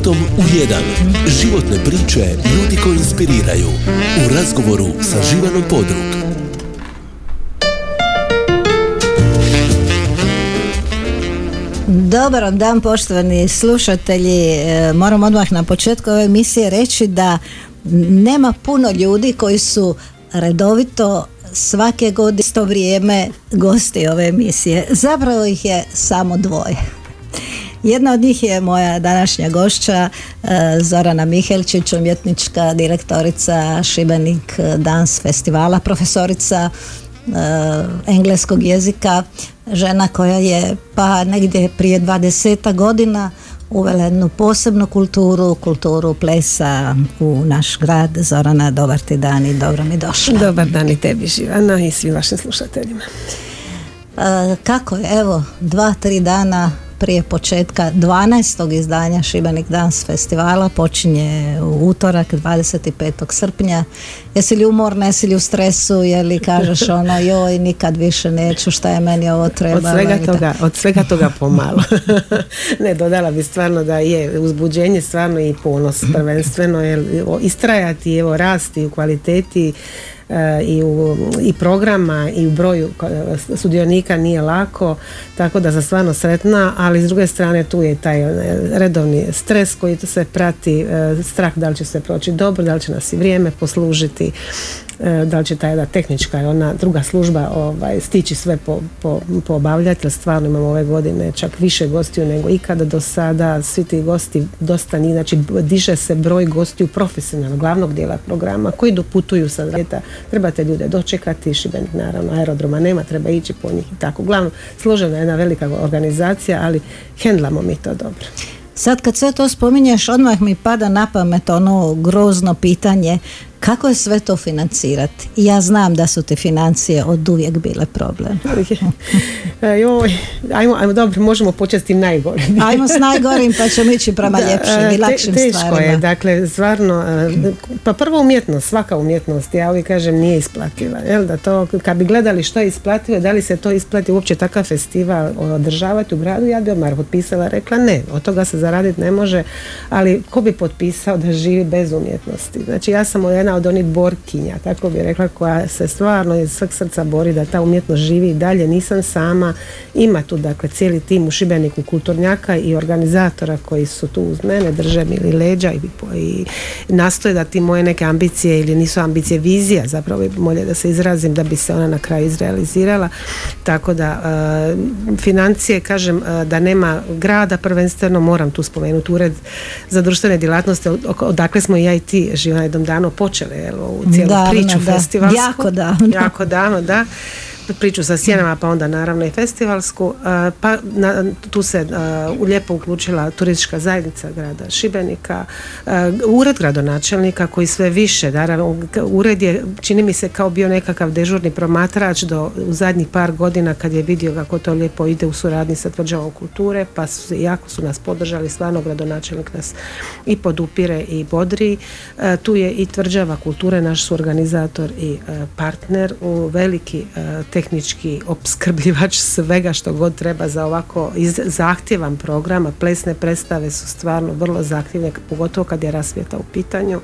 životom u jedan. Životne priče ljudi koji inspiriraju. U razgovoru sa Živanom Podrug. Dobar dan poštovani slušatelji. E, moram odmah na početku ove emisije reći da nema puno ljudi koji su redovito svake godine isto vrijeme gosti ove emisije. Zapravo ih je samo dvoje. Jedna od njih je moja današnja gošća e, Zorana Mihelčić, umjetnička direktorica Šibenik Dans festivala, profesorica e, engleskog jezika, žena koja je pa negdje prije 20 godina uvela jednu posebnu kulturu, kulturu plesa u naš grad. Zorana, dobar ti dan i dobro mi došla. Dobar dan i tebi Živana i svim vašim slušateljima. E, kako je, evo, dva, tri dana prije početka 12. izdanja Šibenik Dans festivala počinje u utorak 25. srpnja. Jesi li umorna, jesi li u stresu, je li kažeš ono joj nikad više neću, šta je meni ovo treba? Od svega toga, od svega toga pomalo. ne, dodala bi stvarno da je uzbuđenje stvarno i ponos prvenstveno, jer istrajati, evo rasti u kvaliteti i, u, i programa i u broju sudionika nije lako, tako da sam stvarno sretna, ali s druge strane tu je taj e, redovni stres koji se prati, e, strah da li će se proći dobro, da li će nas i vrijeme poslužiti, da li će ta jedna tehnička i ona druga služba ovaj, stići sve po, po, po obavljati, jer stvarno imamo ove godine čak više gostiju nego ikada do sada, svi ti gosti dosta njih, znači diže se broj gostiju profesionalnog glavnog dijela programa koji doputuju sa svijeta, trebate ljude dočekati, Šibenik naravno aerodroma nema, treba ići po njih i tako. Uglavnom, složena je jedna velika organizacija, ali hendlamo mi to dobro. Sad kad sve to spominješ, odmah mi pada na pamet ono grozno pitanje kako je sve to financirati? Ja znam da su te financije od uvijek bile problem. Joj, ajmo, ajmo, dobro, možemo početi s tim najgorim. ajmo s najgorim pa ćemo ići prema ljepšim i lakšim te, teško je, dakle, stvarno, e, pa prvo umjetnost, svaka umjetnost, ja uvijek kažem, nije isplativa. Jel, da to, kad bi gledali što je isplativo, da li se to isplati uopće takav festival održavati u gradu, ja bi odmah potpisala, rekla ne, od toga se zaraditi ne može, ali ko bi potpisao da živi bez umjetnosti? Znači, ja sam jedna od onih borkinja, tako bi rekla, koja se stvarno iz sveg srca bori da ta umjetnost živi i dalje. Nisam sama, ima tu dakle cijeli tim u Šibeniku kulturnjaka i organizatora koji su tu uz mene, drže mi ili leđa i, i nastoje da ti moje neke ambicije ili nisu ambicije, vizija zapravo molje da se izrazim da bi se ona na kraju izrealizirala. Tako da e, financije, kažem, e, da nema grada prvenstveno, moram tu spomenuti ured za društvene djelatnosti, odakle smo i ja i ti živa jednom danu počeli počele ovu cijelu priču da. festivalsku. Jako davno. Jako davno, da priču sa sjenama pa onda naravno i festivalsku pa tu se u lijepo uključila turistička zajednica grada Šibenika ured gradonačelnika koji sve više naravno ured je čini mi se kao bio nekakav dežurni promatrač do u zadnjih par godina kad je vidio kako to lijepo ide u suradnji sa tvrđavom kulture pa su, jako su nas podržali stvarno gradonačelnik nas i podupire i bodri. Tu je i tvrđava kulture naš su organizator i partner u veliki tehnički opskrbljivač svega što god treba za ovako zahtjevan program, plesne predstave su stvarno vrlo zahtjevne, pogotovo kad je rasvjeta u pitanju.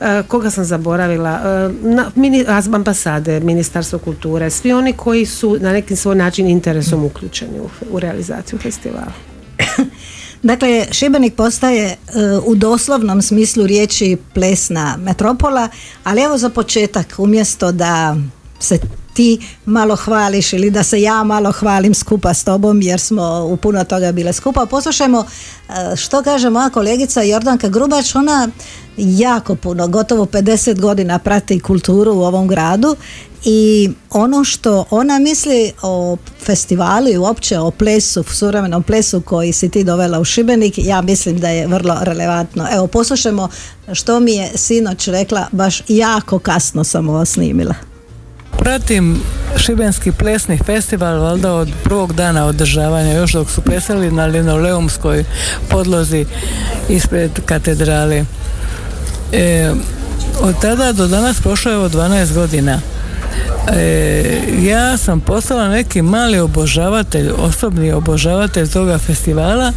E, koga sam zaboravila? E, mini, ambasade, Ministarstvo kulture, svi oni koji su na neki svoj način interesom uključeni u, u realizaciju festivala. Dakle, Šibenik postaje e, u doslovnom smislu riječi plesna metropola, ali evo za početak, umjesto da se ti malo hvališ ili da se ja malo hvalim skupa s tobom jer smo u puno toga bile skupa. Poslušajmo e, što kaže moja kolegica Jordanka Grubač, ona jako puno, gotovo 50 godina prati kulturu u ovom gradu i ono što ona misli o festivalu i uopće o plesu, suvremenom plesu koji si ti dovela u Šibenik, ja mislim da je vrlo relevantno. Evo, poslušajmo što mi je sinoć rekla, baš jako kasno sam ovo snimila. Pratim Šibenski plesni festival valjda od prvog dana održavanja, još dok su plesali na linoleumskoj podlozi ispred katedrale. E, od tada do danas prošlo je ovo 12 godina e, ja sam postala neki mali obožavatelj, osobni obožavatelj toga festivala,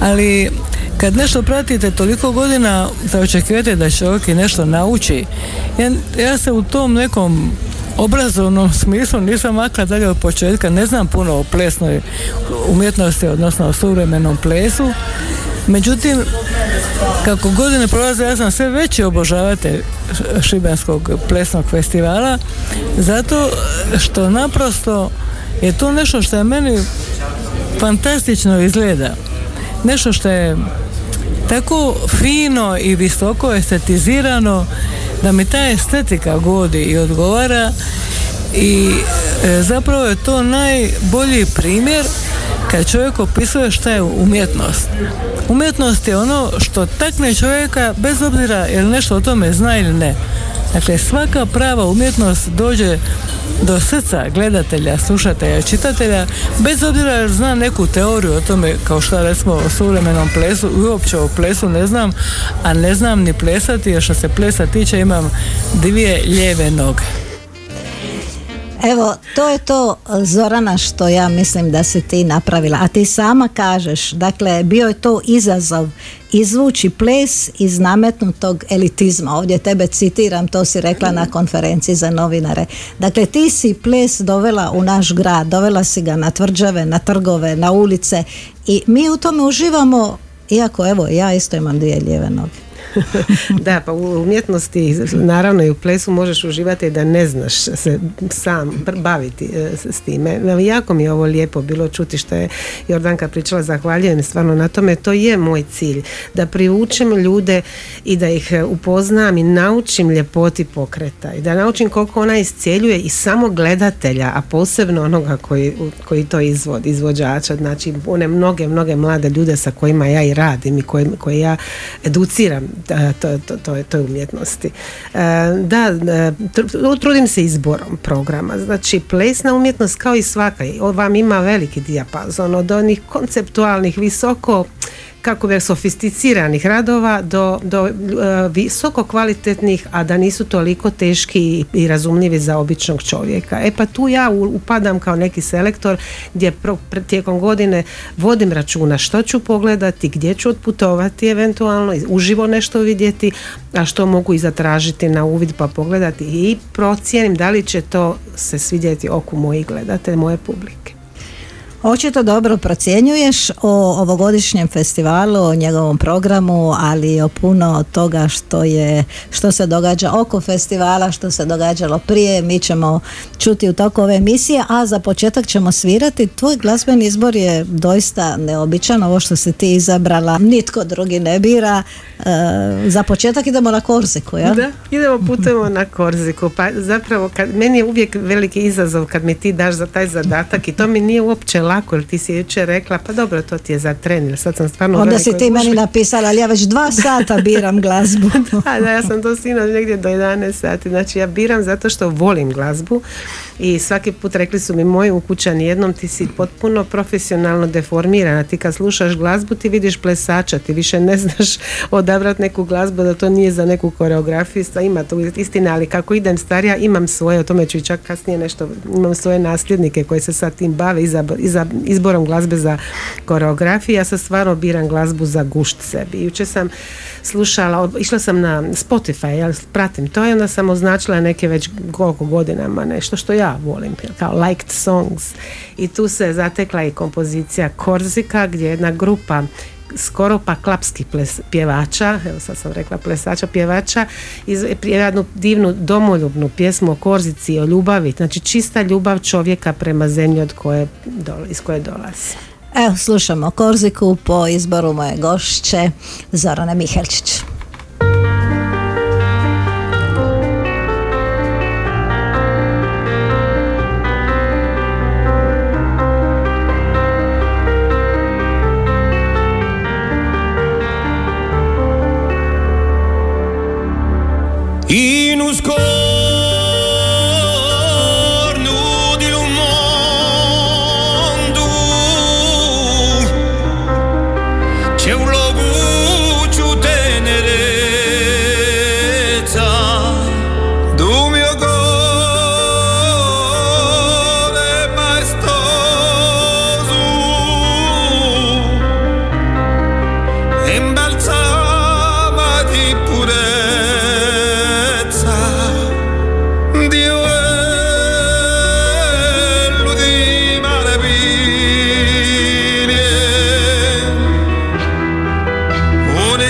ali kad nešto pratite toliko godina da očekivate da čovjek i nešto nauči, ja, ja se u tom nekom obrazovnom smislu nisam makla dalje od početka, ne znam puno o plesnoj umjetnosti, odnosno o suvremenom plesu, Međutim, kako godine prolaze, ja sam sve veći obožavatelj Šibenskog plesnog festivala, zato što naprosto je to nešto što je meni fantastično izgleda. Nešto što je tako fino i visoko estetizirano da mi ta estetika godi i odgovara i e, zapravo je to najbolji primjer kad čovjek opisuje šta je umjetnost. Umjetnost je ono što takne čovjeka bez obzira je li nešto o tome zna ili ne. Dakle, svaka prava umjetnost dođe do srca gledatelja, slušatelja, čitatelja, bez obzira jer zna neku teoriju o tome, kao što recimo o suvremenom plesu, uopće o plesu ne znam, a ne znam ni plesati, jer što se plesa tiče imam dvije lijeve noge. Evo, to je to Zorana što ja mislim da si ti napravila. A ti sama kažeš, dakle, bio je to izazov izvući ples iz nametnutog elitizma. Ovdje tebe citiram, to si rekla na konferenciji za novinare. Dakle, ti si ples dovela u naš grad, dovela si ga na tvrđave, na trgove, na ulice i mi u tome uživamo, iako evo, ja isto imam dvije lijeve noge. da, pa u umjetnosti, naravno i u plesu možeš uživati da ne znaš se sam baviti e, s time. Jako mi je ovo lijepo bilo čuti što je Jordanka pričala, zahvaljujem stvarno na tome. To je moj cilj, da privučem ljude i da ih e, upoznam i naučim ljepoti pokreta i da naučim koliko ona iscijeljuje i samo gledatelja, a posebno onoga koji, koji to izvodi, izvođača, znači one mnoge, mnoge mlade ljude sa kojima ja i radim i koje, koje ja educiram to, to, to, toj umjetnosti. E, da, e, trudim se izborom programa. Znači, plesna umjetnost kao i svaka, vam ima veliki dijapazon od onih konceptualnih, visoko kako bi sofisticiranih radova do, do e, visoko kvalitetnih, a da nisu toliko teški i razumljivi za običnog čovjeka. E pa tu ja upadam kao neki selektor gdje pro, tijekom godine vodim računa što ću pogledati, gdje ću otputovati eventualno, uživo nešto vidjeti, a što mogu i zatražiti na uvid pa pogledati i procijenim da li će to se svidjeti oku mojih gledatelja, moje publike. Očito dobro procjenjuješ o ovogodišnjem festivalu, o njegovom programu, ali o puno toga što je što se događa oko festivala, što se događalo prije, mi ćemo čuti u toku ove emisije, a za početak ćemo svirati. Tvoj glazbeni izbor je doista neobičan, ovo što si ti izabrala, nitko drugi ne bira. E, za početak idemo na Korziku, ja? Da, idemo putujemo na Korziku. Pa zapravo, kad, meni je uvijek veliki izazov kad mi ti daš za taj zadatak i to mi nije uopće lako, jer ti si jučer rekla, pa dobro, to ti je za tren, jer sad sam stvarno... Onda si ti meni napisala, ali ja već dva sata biram glazbu. da, da, ja sam to sinoć negdje do 11 sati, znači ja biram zato što volim glazbu i svaki put rekli su mi moji ukućani jednom ti si potpuno profesionalno deformirana, ti kad slušaš glazbu ti vidiš plesača, ti više ne znaš odabrati neku glazbu da to nije za neku koreografiju, ima to istina, ali kako idem starija imam svoje, o tome ću i čak kasnije nešto, imam svoje nasljednike koji se sad tim bave iza, izborom glazbe za koreografiju, ja sad stvarno biram glazbu za gušt sebi. Jučer sam slušala, išla sam na Spotify, ja pratim to i onda sam označila neke već koliko godinama nešto što ja volim, kao liked songs i tu se zatekla i kompozicija Korzika gdje jedna grupa skoro pa klapskih pjevača, evo sad sam rekla plesača, pjevača, iz, jednu divnu domoljubnu pjesmu o Korzici, o ljubavi, znači čista ljubav čovjeka prema zemlji od koje, iz koje dolazi. Evo, slušamo Korziku po izboru moje gošće Zorane Mihelčić.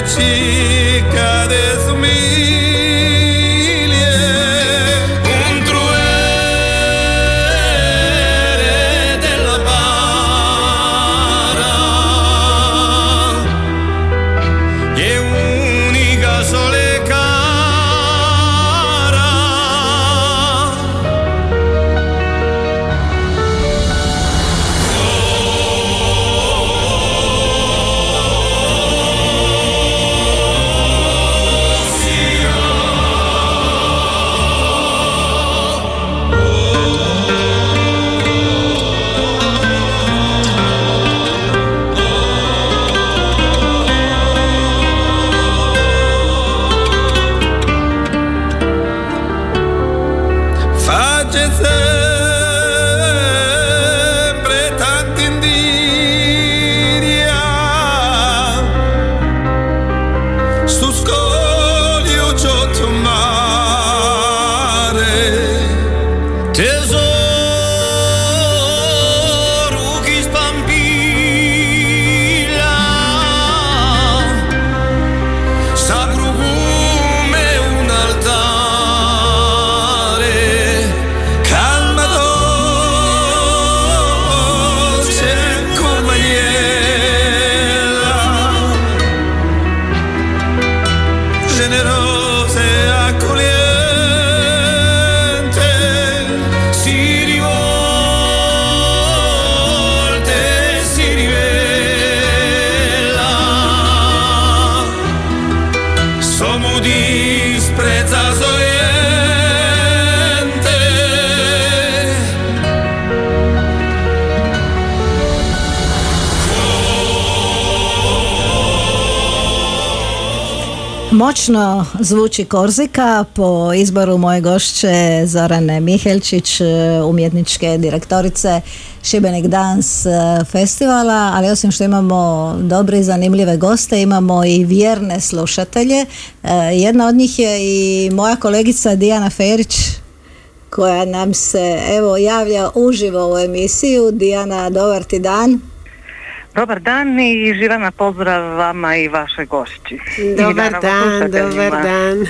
chica de Moćno zvuči Korzika po izboru moje gošće Zorane Mihelčić, umjetničke direktorice Šibenik Dans festivala, ali osim što imamo dobre i zanimljive goste, imamo i vjerne slušatelje. E, jedna od njih je i moja kolegica Dijana Ferić, koja nam se evo javlja uživo u emisiju. Dijana, dobar ti dan. Dobar dan i živana pozdrav vama i vaše gošći. Dobar dan, dobar dan.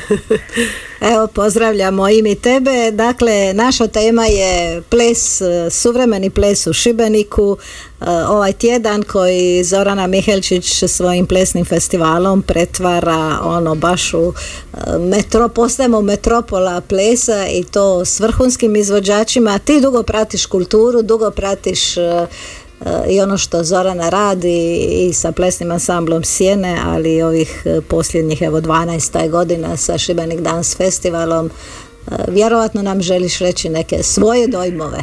Evo pozdravljamo i mi tebe. Dakle, naša tema je ples, suvremeni ples u Šibeniku. E, ovaj tjedan koji Zorana Mihelčić svojim plesnim festivalom pretvara ono baš u e, metro, postajemo metropola plesa i to s vrhunskim izvođačima. Ti dugo pratiš kulturu, dugo pratiš e, i ono što Zorana radi i sa plesnim ansamblom Sjene, ali i ovih e, posljednjih evo 12. godina sa Šibenik Dance Festivalom, e, vjerovatno nam želiš reći neke svoje dojmove.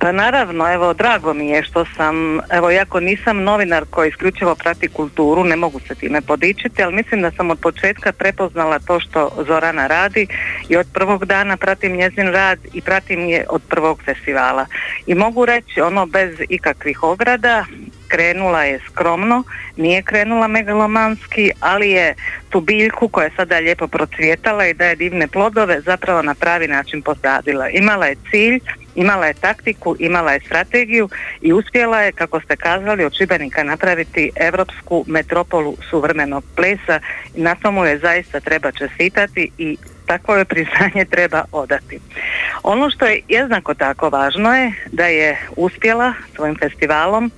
Pa naravno, evo, drago mi je što sam, evo, iako nisam novinar koji isključivo prati kulturu, ne mogu se time podičiti, ali mislim da sam od početka prepoznala to što Zorana radi i od prvog dana pratim njezin rad i pratim je od prvog festivala. I mogu reći ono bez ikakvih ograda, krenula je skromno, nije krenula megalomanski, ali je tu biljku koja je sada lijepo procvjetala i daje divne plodove zapravo na pravi način posadila. Imala je cilj, imala je taktiku, imala je strategiju i uspjela je, kako ste kazali, od Šibenika napraviti europsku metropolu suvremenog plesa. Na tomu je zaista treba čestitati i takvo je priznanje treba odati. Ono što je jednako tako važno je da je uspjela svojim festivalom,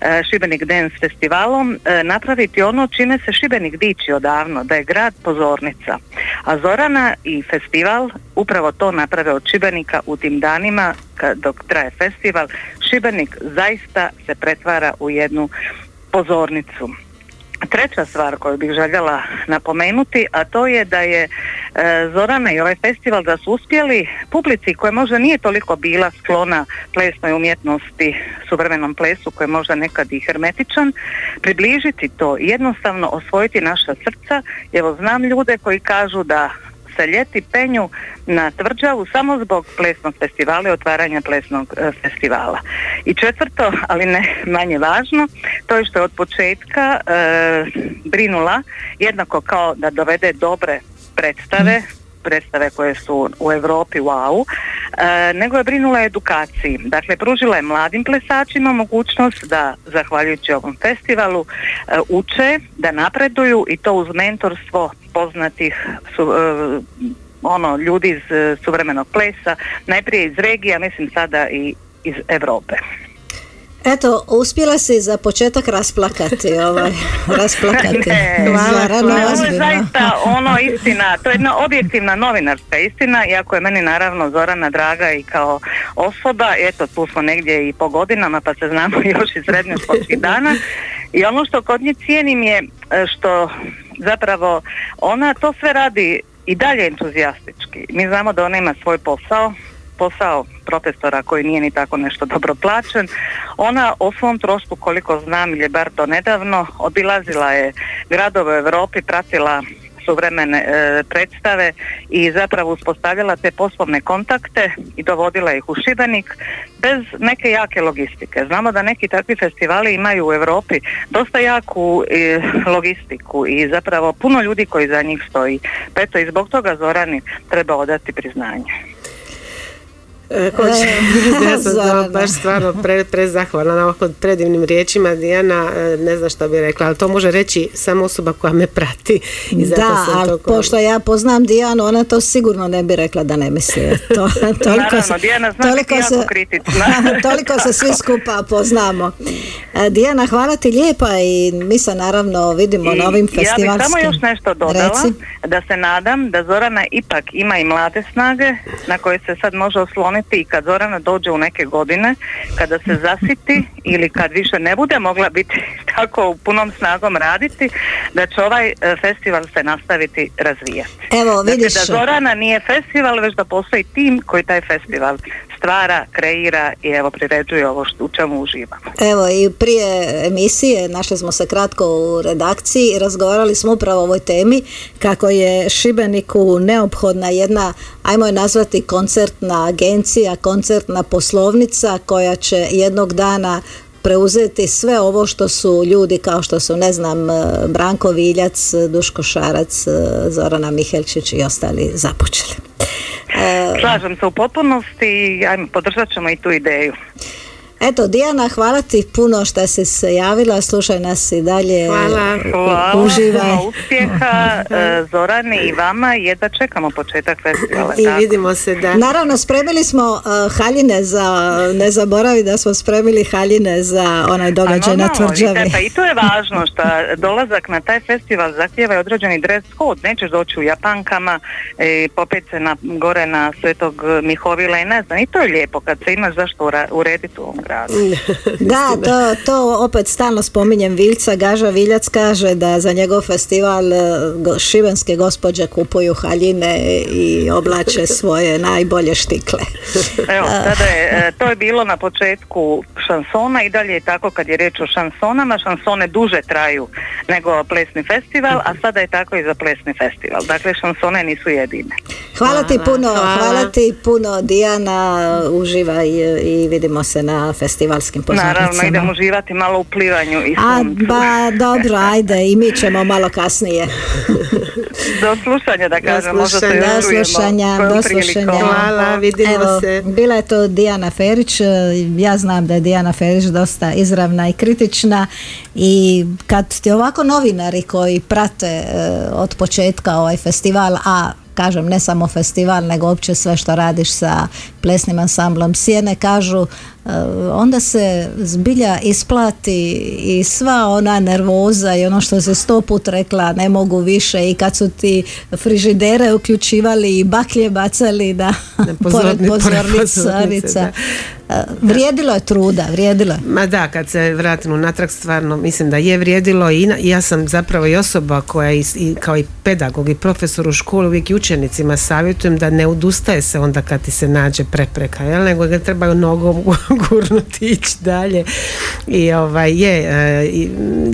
e, Šibenik Dance festivalom, e, napraviti ono čime se Šibenik diči odavno, da je grad pozornica. A Zorana i festival upravo to naprave od Šibenika u tim danima dok traje festival. Šibenik zaista se pretvara u jednu pozornicu. Treća stvar koju bih željela napomenuti, a to je da je e, Zorana i ovaj festival da su uspjeli publici koja možda nije toliko bila sklona plesnoj umjetnosti, suvremenom plesu koji je možda nekad i hermetičan, približiti to, jednostavno osvojiti naša srca. Evo znam ljude koji kažu da se ljeti penju na tvrđavu samo zbog plesnog festivala i otvaranja plesnog e, festivala. I četvrto, ali ne manje važno, to je što je od početka e, brinula jednako kao da dovede dobre predstave predstave koje su u Europi wow, e, nego je brinula edukaciji. Dakle, pružila je mladim plesačima mogućnost da, zahvaljujući ovom festivalu, e, uče, da napreduju i to uz mentorstvo poznatih su, ono ljudi iz suvremenog plesa, najprije iz regija, mislim sada i iz Europe. Eto, uspjela si za početak rasplakati, ovaj, rasplakati. ne, Hvala, ovo je zaista ono istina, to je jedna objektivna novinarska istina, iako je meni naravno Zorana draga i kao osoba, eto tu smo negdje i po godinama pa se znamo još iz srednjoškolskih dana i ono što kod nje cijenim je e, što zapravo ona to sve radi i dalje entuzijastički. Mi znamo da ona ima svoj posao, posao profesora koji nije ni tako nešto dobro plaćen. Ona o svom trošku koliko znam ili bar to nedavno obilazila je gradove u Europi, pratila suvremene e, predstave i zapravo uspostavila te poslovne kontakte i dovodila ih u Šibenik bez neke jake logistike. Znamo da neki takvi festivali imaju u Europi dosta jaku e, logistiku i zapravo puno ljudi koji za njih stoji. Pa eto i zbog toga Zorani treba odati priznanje. E, ja sam baš stvarno pre, prezahvalna na ovako predivnim riječima Dijana, e, ne znam što bi rekla, ali to može reći samo osoba koja me prati. I zato da, ali toliko... pošto ja poznam Dijanu, ona to sigurno ne bi rekla da ne misli. To, toliko se, Dijana zna toliko se, toliko se svi skupa poznamo. E, Dijana, hvala ti lijepa i mi se naravno vidimo I, na ovim festivalskim. Ja bih samo još nešto dodala, da se nadam da Zorana ipak ima i mlade snage na koje se sad može osloniti i kad Zorana dođe u neke godine, kada se zasiti ili kad više ne bude mogla biti tako u punom snagom raditi, da će ovaj e, festival se nastaviti razvijati. Evo, vidiš. da Zorana nije festival, već da postoji tim koji taj festival stvara, kreira i evo priređuje ovo što, u čemu uživamo. Evo i prije emisije našli smo se kratko u redakciji i razgovarali smo upravo o ovoj temi kako je Šibeniku neophodna jedna, ajmo je nazvati koncertna agencija, koncertna poslovnica koja će jednog dana preuzeti sve ovo što su ljudi kao što su ne znam Branko Viljac, Duško Šarac, Zorana Mihelčić i ostali započeli. Slažem se u potpunosti i podržat ćemo i tu ideju. Eto, Dijana, hvala ti puno što si se javila, slušaj nas i dalje. Hvala, hvala uživaj. uspjeha e, Zorani i vama jedva čekamo početak festivala. I vidimo se da. Naravno, spremili smo uh, haljine za, ne zaboravi da smo spremili haljine za onaj događaj na tvrđavi. Pa i to je važno što dolazak na taj festival zahtjeva određeni dress code. Nećeš doći u japankama i popet se na, gore na Svetog Mihovila i ne znam. I to je lijepo kad se imaš zašto urediti u ovom da, to, to opet stalno spominjem Viljca, Gaža Viljac kaže da za njegov festival e, šibenske gospođe kupuju haljine i oblače svoje najbolje štikle. Evo, tada je, e, to je bilo na početku šansona i dalje je tako kad je reč o šansonama, šansone duže traju nego plesni festival, a sada je tako i za plesni festival. Dakle, šansone nisu jedine. Hvala ti puno, hvala, ti puno Dijana, uživaj i vidimo se na festivalskim pozornicama. Naravno, idemo uživati malo u plivanju i A, ba, dobro, ajde, i mi ćemo malo kasnije. do slušanja, da kažem, možda se Do slušanja, do slušanja. Hvala, vidimo Evo, se. Bila je to Dijana Ferić, ja znam da je Dijana Ferić dosta izravna i kritična i kad ti ovako novinari koji prate e, od početka ovaj festival, a kažem ne samo festival nego uopće sve što radiš sa plesnim ansamblom. Sjene kažu e, onda se zbilja isplati i sva ona nervoza i ono što se sto put rekla ne mogu više i kad su ti frižidere uključivali i baklje bacali da pored pozornica vrijedilo je truda, vrijedilo je. Ma da, kad se vratim natrag stvarno mislim da je vrijedilo i ja sam zapravo i osoba koja i, kao i pedagog i profesor u školi uvijek i učenicima savjetujem da ne odustaje se onda kad ti se nađe prepreka, jel? nego ga trebaju nogom gurnuti ići dalje i ovaj je, e,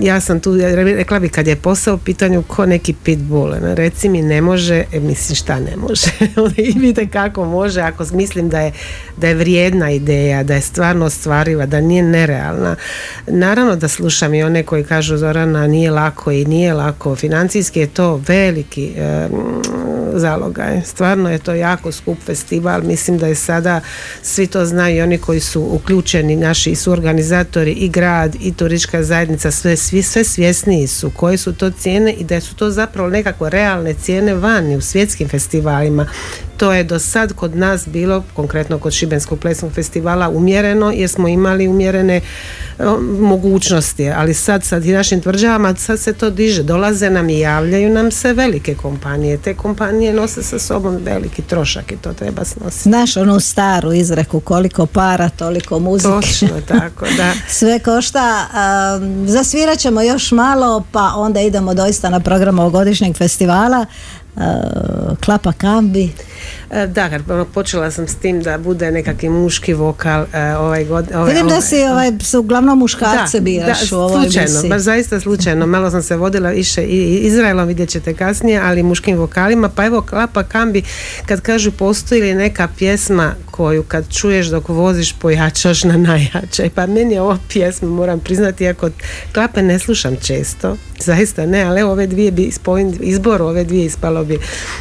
ja sam tu rekla bi kad je posao u pitanju ko neki pitbull, reci mi ne može, e, mislim šta ne može i vidite kako može ako mislim da je, da je vrijedna ideja ideja, da je stvarno ostvariva, da nije nerealna. Naravno da slušam i one koji kažu Zorana nije lako i nije lako. Financijski je to veliki zalogaj. Stvarno je to jako skup festival, mislim da je sada, svi to znaju i oni koji su uključeni, naši su organizatori i grad i turistička zajednica, sve, svi, sve svjesniji su koje su to cijene i da su to zapravo nekako realne cijene vani u svjetskim festivalima to je do sad kod nas bilo, konkretno kod Šibenskog plesnog festivala, umjereno jer smo imali umjerene mogućnosti, ali sad sad i našim tvrđavama sad se to diže, dolaze nam i javljaju nam se velike kompanije, te kompanije nose sa sobom veliki trošak i to treba snositi. Znaš onu staru izreku koliko para, toliko muzike. Točno, tako, da. Sve košta. zasvirat ćemo još malo, pa onda idemo doista na program ovogodišnjeg festivala. Klapa Kambi E, da, ono, počela sam s tim da bude nekakvi muški vokal e, ovaj god, ovaj, Vidim da si ovaj, uglavnom muškarce da, biraš da, u ovoj slučajno, baš zaista slučajno. Malo sam se vodila više i Izraelom, vidjet ćete kasnije, ali muškim vokalima. Pa evo, Klapa Kambi, kad kažu postoji li neka pjesma koju kad čuješ dok voziš pojačaš na najjače. Pa meni je ova pjesma, moram priznati, iako Klape ne slušam često, zaista ne, ali ove dvije bi, izbor ove dvije ispalo bi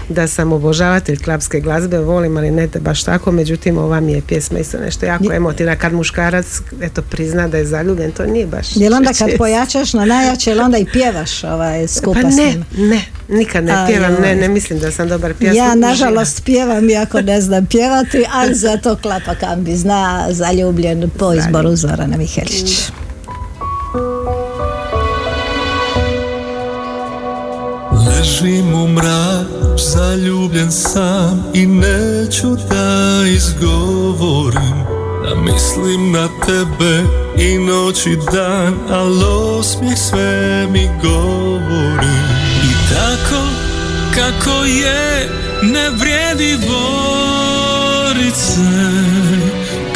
da sam obožavatelj klapske glazbe, volim, ali ne baš tako, međutim ova mi je pjesma isto nešto jako emotivna, kad muškarac eto prizna da je zaljubljen, to nije baš Jel onda kad pojačaš na najjače, jel onda i pjevaš ovaj, skupa pa ne, ne, nikad ne pjevam, ne, ne mislim da sam dobar pjevač. Ja nažalost pjevam iako ne znam pjevati, ali zato Klapa Kambi zna zaljubljen po izboru Zorana Mihelić. Ležim u mrak, zaljubljen sam i neću da izgovorim. Da mislim na tebe i noć i dan, ali osmijeh sve mi govori. I tako kako je, ne vrijedi borit se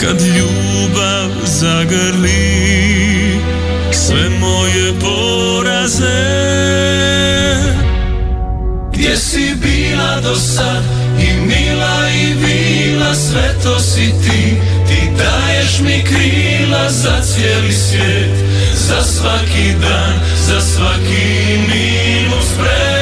Kad ljubav zagrli sve moje poraze gdje si bila do sad? I mila i vila Sve to si ti. Ti daješ mi krila Za cijeli svijet. Za svaki dan Za svaki minus Prema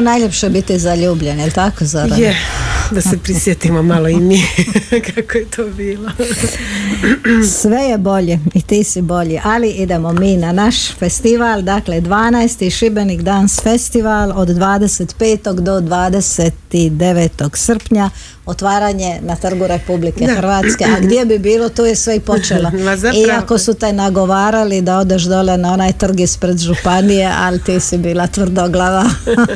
najljepše biti zaljubljen, je li tako Zoran? Je, da se prisjetimo malo i mi kako je to bilo. Sve je bolje i ti si bolji, ali idemo mi na naš festival, dakle 12. Šibenik Dance Festival od 25. do 29. srpnja otvaranje na trgu Republike Hrvatske, a gdje bi bilo, tu je sve i počelo. Iako su te nagovarali da odeš dole na onaj trg ispred županije, ali ti si bila tvrdoglava.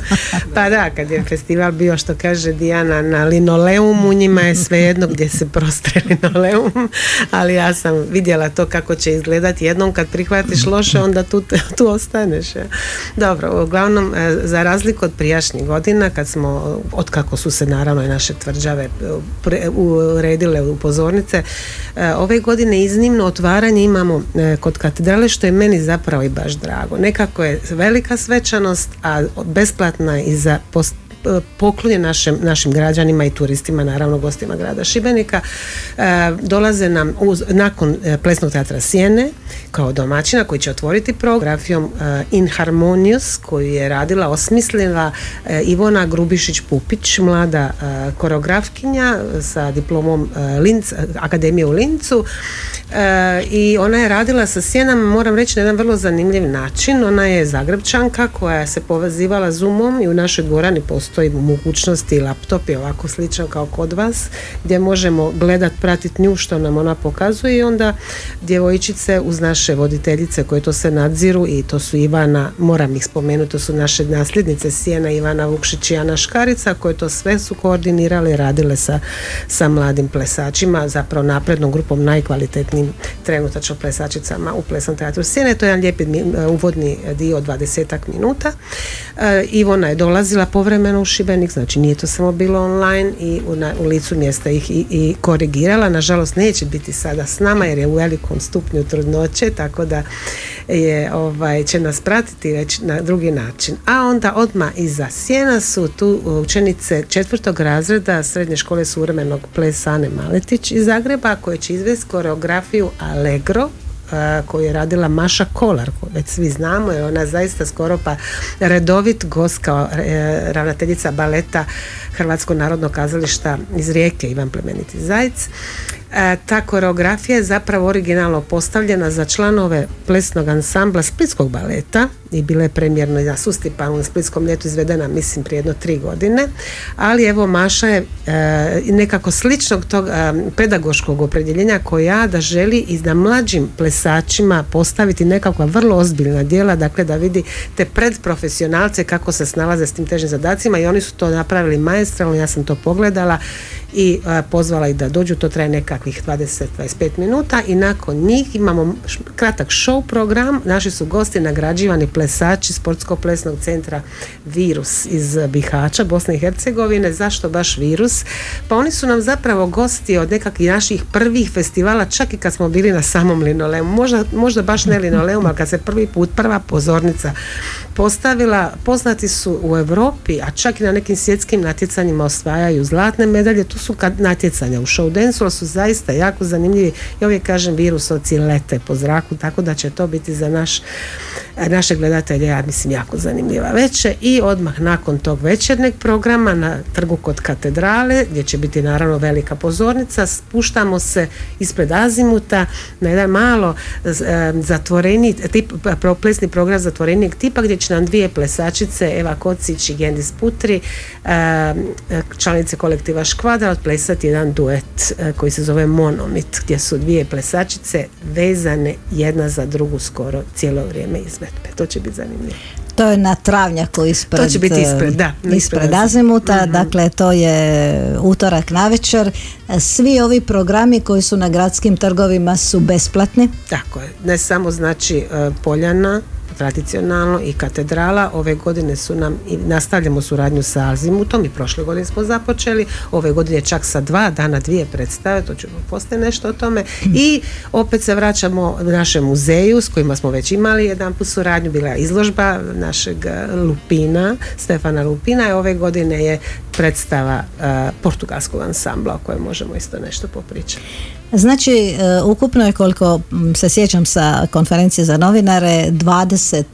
pa da, kad je festival bio što kaže Dijana na linoleumu, njima je svejedno gdje se prostre linoleum, ali ja sam vidjela to kako će izgledati. Jednom kad prihvatiš loše, onda tu, tu ostaneš. Dobro, uglavnom, e, za razliku od prijašnjih godina, kad smo, od kako su se naravno i naše tvrđave uredile u pozornice. E, ove godine iznimno otvaranje imamo e, kod katedrale što je meni zapravo i baš drago. Nekako je velika svečanost, a besplatna i za e, poklonjen našem, našim građanima i turistima, naravno gostima grada Šibenika. E, dolaze nam uz, nakon e, Plesnog teatra Sjene kao domaćina koji će otvoriti programom e, In Harmonious koju je radila, osmislila e, Ivona Grubišić-Pupić, mlada e, koreografkinja sa diplomom e, Linz, Akademije u Lincu E, i ona je radila sa sjenama, moram reći na jedan vrlo zanimljiv način. Ona je Zagrebčanka koja se povezivala Zoomom i u našoj dvorani postoji mogućnosti i laptop je ovako sličan kao kod vas gdje možemo gledat, pratiti nju što nam ona pokazuje i onda djevojčice uz naše voditeljice koje to sve nadziru i to su Ivana, moram ih spomenuti, to su naše nasljednice Sjena, Ivana Vukšić i Ana Škarica koje to sve su koordinirale i radile sa, sa mladim plesačima, zapravo naprednom grupom najkvalitetnijim trenutačno plesačicama u Plesnom teatru Sjene. To je jedan lijepi mi- uvodni dio od 20 minuta. E, Ivona je dolazila povremeno u Šibenik, znači nije to samo bilo online i u, na- u licu mjesta ih i, i korigirala. Nažalost neće biti sada s nama jer je u velikom stupnju trudnoće, tako da je, ovaj, će nas pratiti već na drugi način. A onda odmah iza Sjena su tu učenice četvrtog razreda srednje škole suvremenog plesa Ane Maletić iz Zagreba koje će izvesti koreografiju Allegro koju je radila Maša Kolar, koju već svi znamo, jer ona je zaista skoro pa redovit gost kao e, ravnateljica baleta Hrvatskog narodnog kazališta iz Rijeke Ivan Plemeniti Zajc. E, ta koreografija je zapravo originalno postavljena za članove plesnog ansambla Splitskog baleta i bila je premjerno na Sustipanu na Splitskom ljetu izvedena mislim prije jedno tri godine. Ali evo Maša je e, nekako sličnog tog e, pedagoškog opredjeljenja koja da želi i da mlađim plesačima postaviti nekakva vrlo ozbiljna djela dakle da vidi te predprofesionalce kako se snalaze s tim težim zadacima i oni su to napravili maestralno ja sam to pogledala i a, pozvala ih da dođu, to traje nekakvih 20-25 minuta i nakon njih imamo kratak show program, naši su gosti nagrađivani plesači Sportsko-plesnog centra Virus iz Bihaća, Bosne i Hercegovine, zašto baš Virus? Pa oni su nam zapravo gosti od nekakvih naših prvih festivala, čak i kad smo bili na samom linoleumu, možda, možda baš ne linoleumu, ali kad se prvi put, prva pozornica postavila, poznati su u Europi, a čak i na nekim svjetskim natjecanjima osvajaju zlatne medalje, tu su kad natjecanja u show dance su zaista jako zanimljivi. I uvijek kažem virusovci lete po zraku, tako da će to biti za naš, naše gledatelje, ja mislim, jako zanimljiva večer i odmah nakon tog večernjeg programa na trgu kod katedrale, gdje će biti naravno velika pozornica, spuštamo se ispred Azimuta na jedan malo z- e, zatvoreni tip, plesni program zatvorenijeg tipa gdje će nam dvije plesačice Eva Kocić i Gendis Putri e, članice kolektiva Škvadra odplesati jedan duet e, koji se zove Monomit gdje su dvije plesačice vezane jedna za drugu skoro cijelo vrijeme izvedbe. To će biti zanimljivo. To je na travnjaku ispred, To će biti ispred, da, ispred, ispred Azimuta, Mhm. dakle to je utorak navečer. Svi ovi programi koji su na gradskim trgovima su besplatni. Tako je. Ne samo znači e, Poljana tradicionalno i katedrala. Ove godine su nam i nastavljamo suradnju sa Azimutom i prošle godine smo započeli. Ove godine čak sa dva dana dvije predstave, to ćemo poslije nešto o tome. I opet se vraćamo našem muzeju s kojima smo već imali jedan put suradnju. Bila je izložba našeg e, Lupina, Stefana Lupina i ove godine je predstava e, portugalskog ansambla o kojem možemo isto nešto popričati. Znači, e, ukupno je koliko se sjećam sa konferencije za novinare, 20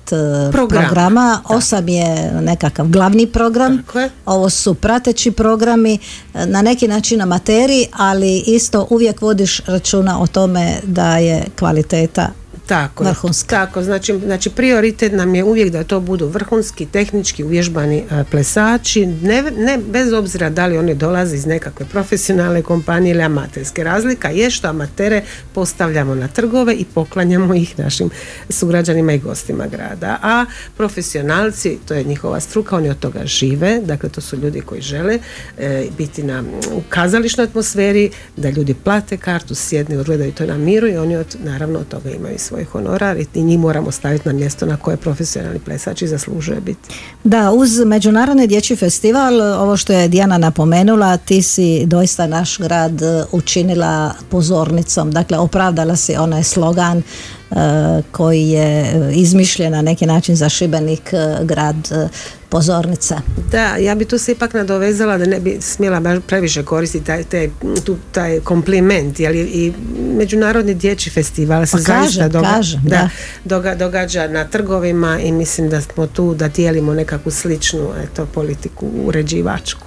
e, Programa, osam je nekakav glavni program, Tako ovo su prateći programi, e, na neki način amateri, ali isto uvijek vodiš računa o tome da je kvaliteta Tako, Vrhunski. tako znači, znači prioritet nam je uvijek da to budu vrhunski, tehnički uvježbani e, plesači, ne, ne, bez obzira da li oni dolaze iz nekakve profesionalne kompanije ili amaterske. Razlika je što amatere postavljamo na trgove i poklanjamo ih našim sugrađanima i gostima grada. A profesionalci, to je njihova struka, oni od toga žive, dakle to su ljudi koji žele e, biti na, u kazališnoj atmosferi, da ljudi plate kartu, sjednu, odgledaju to na miru i oni od, naravno od toga imaju svoj honorar i njih moramo staviti na mjesto na koje profesionalni plesači zaslužuje biti. Da, uz Međunarodni dječji festival, ovo što je Dijana napomenula, ti si doista naš grad e, učinila pozornicom, dakle opravdala si onaj slogan koji je e, izmišljen na neki način za Šibenik, e, grad e, pozornica. Da, ja bi tu se ipak nadovezala da ne bi smjela baš previše koristiti taj, taj, tu, taj kompliment, jer je i Međunarodni dječji festival se Pa zaista doga- kaže, da, da. doga- događa na trgovima i mislim da smo tu da dijelimo nekakvu sličnu eto, politiku uređivačku.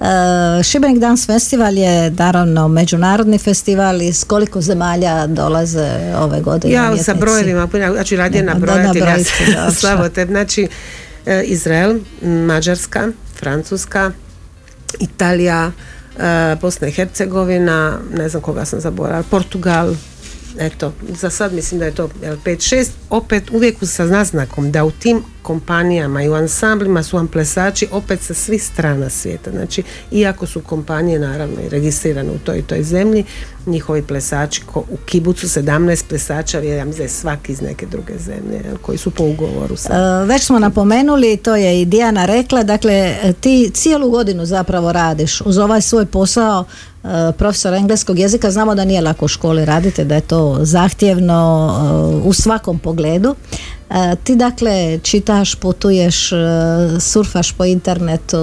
E, Šibenik Dance Festival je naravno međunarodni festival iz koliko zemalja dolaze ove godine Ja sa brojevima, ja ću radije nabrojati dobro. slabo te. Znači, e, Izrael, Mađarska, Francuska, Italija, e, Bosna i Hercegovina, ne znam koga sam zaboravila, Portugal, eto, za sad mislim da je to 5-6, opet uvijek sa naznakom da u tim kompanijama i u ansamblima su vam plesači opet sa svih strana svijeta. Znači, iako su kompanije naravno i registrirane u toj i toj zemlji, njihovi plesači ko, u Kibucu 17 plesača, da je svaki iz neke druge zemlje koji su po ugovoru sa E, Već smo napomenuli, to je i Dijana rekla, dakle ti cijelu godinu zapravo radiš uz ovaj svoj posao e, profesor engleskog jezika, znamo da nije lako u školi raditi, da je to zahtjevno e, u svakom pogledu. E, Ti dakle čitaš, putuješ, e, surfaš po internetu,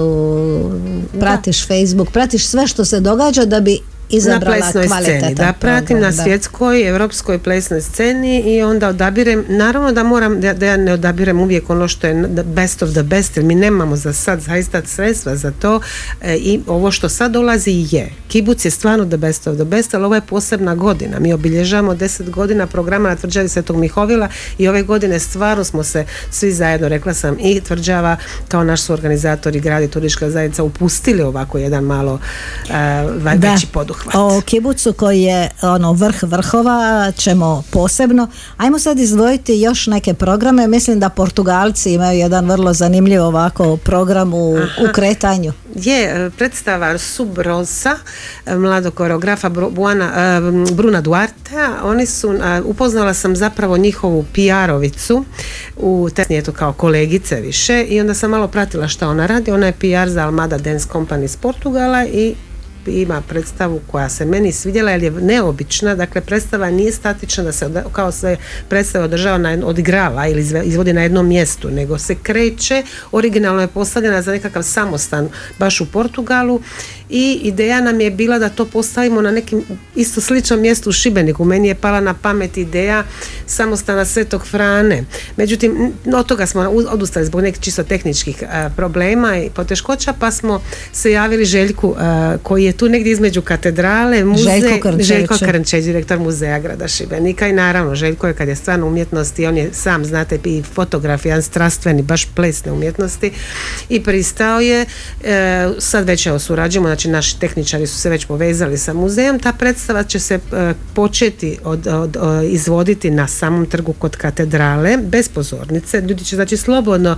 pratiš Facebook, pratiš sve što se događa da bi na izabrala plesnoj kvalitetan sceni, da pratim program, na svjetskoj, europskoj plesnoj sceni i onda odabirem, naravno da moram, da, da ja ne odabirem uvijek ono što je best of the best, jer mi nemamo za sad zaista sredstva za to e, i ovo što sad dolazi je. Kibuc je stvarno the best of the best, ali ovo je posebna godina. Mi obilježavamo 10 godina programa na tvrđavi Svetog Mihovila i ove godine stvarno smo se svi zajedno, rekla sam, i tvrđava kao naš su organizatori grad i turistička zajednica upustili ovako jedan malo e, va- Da. Poduhvat. O kibucu koji je ono vrh vrhova ćemo posebno. Ajmo sad izdvojiti još neke programe. Mislim da Portugalci imaju jedan vrlo zanimljiv ovako program u, u kretanju. Je, predstava Subrosa, mladog koreografa Buana, e, Bruna Duarte, oni su, e, upoznala sam zapravo njihovu PR-ovicu, u tesnije to kao kolegice više i onda sam malo pratila šta ona radi, ona je PR za Almada Dance Company iz Portugala i ima predstavu koja se meni svidjela jer je neobična, dakle predstava nije statična da se kao sve predstave održava na, jedno- odigrava ili izvodi na jednom mjestu, nego se kreće, originalno je postavljena za nekakav samostan baš u Portugalu i ideja nam je bila da to postavimo na nekim isto sličnom mjestu u Šibeniku. Meni je pala na pamet ideja samostana Svetog Frane. Međutim, od toga smo odustali zbog nekih čisto tehničkih a, problema i poteškoća, pa smo se javili Željku a, koji je tu negdje između katedrale, muzej, Željko Krnčević. Željko Krnčević, direktor muzeja grada Šibenika i naravno Željko je kad je stvarno umjetnosti, on je sam znate i fotograf, jedan strastveni, baš plesne umjetnosti i pristao je, e, sad već evo surađujemo, znači naši tehničari su se već povezali sa muzejom, ta predstava će se e, početi od, od- o, izvoditi na samom trgu kod katedrale, bez pozornice, ljudi će znači slobodno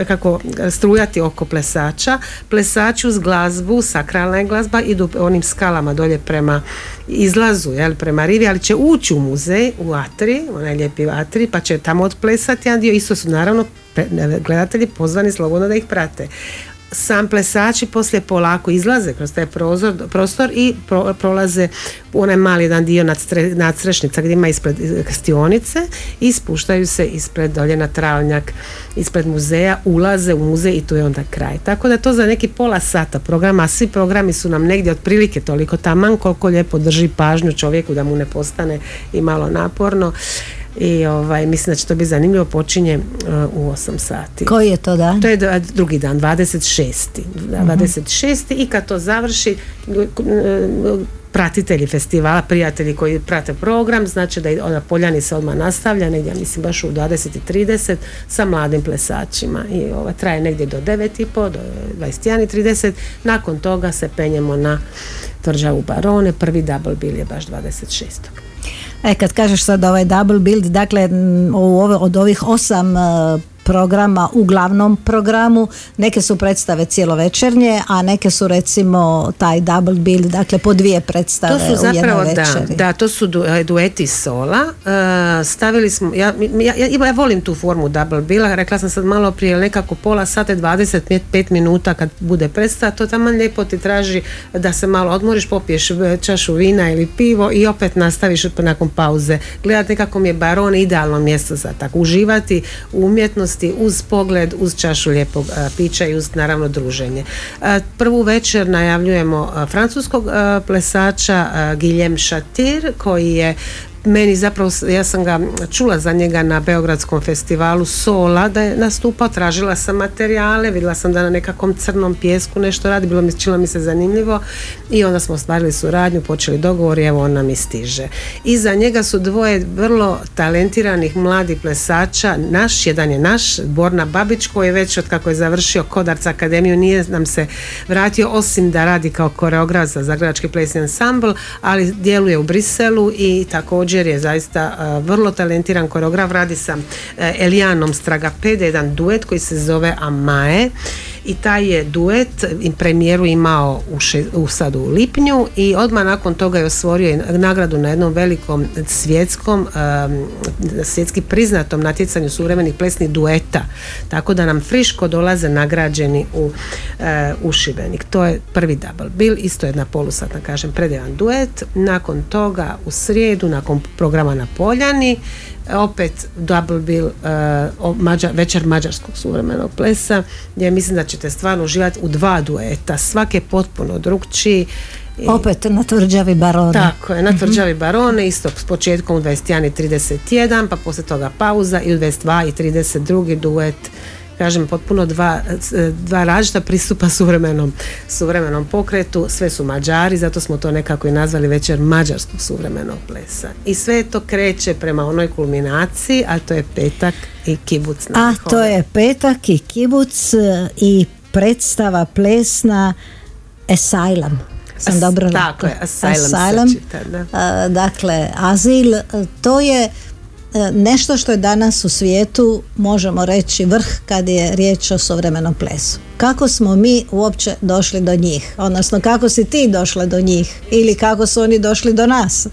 e, kako strujati oko plesača, plesači uz glazbu, sakralna je glazba, idu onim skalama dolje prema izlazu, jel, prema rivi, ali će ući u muzej, u atri, onaj lijepi atri, pa će tamo otplesati jedan dio, isto su naravno gledatelji pozvani slobodno da ih prate sam plesači poslije polako izlaze kroz taj prozor, prostor i pro- prolaze u onaj mali jedan dio nadstre, nadstrešnica gdje ima ispred krstionice i spuštaju se ispred dolje na travnjak ispred muzeja, ulaze u muzej i tu je onda kraj. Tako da to za neki pola sata programa, a svi programi su nam negdje otprilike toliko taman koliko lijepo drži pažnju čovjeku da mu ne postane i malo naporno i ovaj, mislim da će to biti zanimljivo počinje uh, u 8 sati. Koji je to dan? To je drugi dan, 26. Da, 26. i kad to završi pratitelji festivala, prijatelji koji prate program, znači da je- na Poljani se odmah nastavlja, negdje mislim baš u 20.30 sa mladim plesačima i ova traje negdje do 9.30, do 21.30, nakon toga se penjemo na tvrđavu Barone, prvi double bill je baš 26. E, kad kažeš sad ovaj double build, dakle od ovih osam e, programa u glavnom programu, neke su predstave cjelovečernje, a neke su recimo taj double build, dakle po dvije predstave To su u jednoj zapravo, da, da, to su du, e, dueti sola. E, stavili smo, ja, ja, ja, ja volim tu formu double bila, rekla sam sad malo prije, nekako pola sata, 25 minuta kad bude predstava, to tamo lijepo ti traži da se malo odmoriš, popiješ čašu vina ili pivo i opet nastaviš nakon pauze. Gledati nekako mi je baron idealno mjesto za tako, uživati u umjetnosti uz pogled, uz čašu lijepog pića i uz naravno druženje. Prvu večer najavljujemo francuskog plesača a, Guillaume Chatir koji je meni zapravo, ja sam ga čula za njega na Beogradskom festivalu Sola, da je nastupao, tražila sam materijale, vidjela sam da na nekakvom crnom pjesku nešto radi, bilo mi, činilo mi se zanimljivo i onda smo ostvarili suradnju, počeli dogovor i evo on nam i stiže. Iza njega su dvoje vrlo talentiranih mladih plesača, naš, jedan je naš, Borna Babić, koji je već od kako je završio Kodarca akademiju, nije nam se vratio osim da radi kao koreograf za Zagrebački plesni ansambl, ali djeluje u Briselu i također je zaista a, vrlo talentiran koreograf, radi sa e, Elijanom Stragapede, jedan duet koji se zove Amae i taj je duet premijeru imao u, še- u sad u lipnju i odmah nakon toga je osvorio i nagradu na jednom velikom svjetskom um, svjetski priznatom natjecanju suvremenih plesnih dueta. Tako da nam friško dolaze nagrađeni u, e, u Šibenik. To je prvi double bill isto jedna polusatna kažem predivan duet. Nakon toga u srijedu nakon programa na Poljani opet double bill uh, mađa- večer mađarskog suvremenog plesa gdje mislim da ćete stvarno uživati u dva dueta svaki je potpuno drugčiji I- Opet na tvrđavi barona. tako je, na tvrđavi Barone, isto s početkom u 21 i 31, pa poslije toga pauza i u 22 i 32 duet kažem potpuno dva, dva različita pristupa suvremenom, suvremenom pokretu, sve su Mađari, zato smo to nekako i nazvali večer mađarskog suvremenog plesa. I sve to kreće prema onoj kulminaciji, a to je petak i kibuc na A to je petak i kibuc e, i predstava plesna Asylum. Sam As- dobro tako je, Asylum se čita, da. A, dakle, azil, e, to je e, nešto što je danas u svijetu, možemo reći, vrh kad je riječ o suvremenom plesu. Kako smo mi uopće došli do njih? Odnosno, kako si ti došla do njih? Ili kako su oni došli do nas?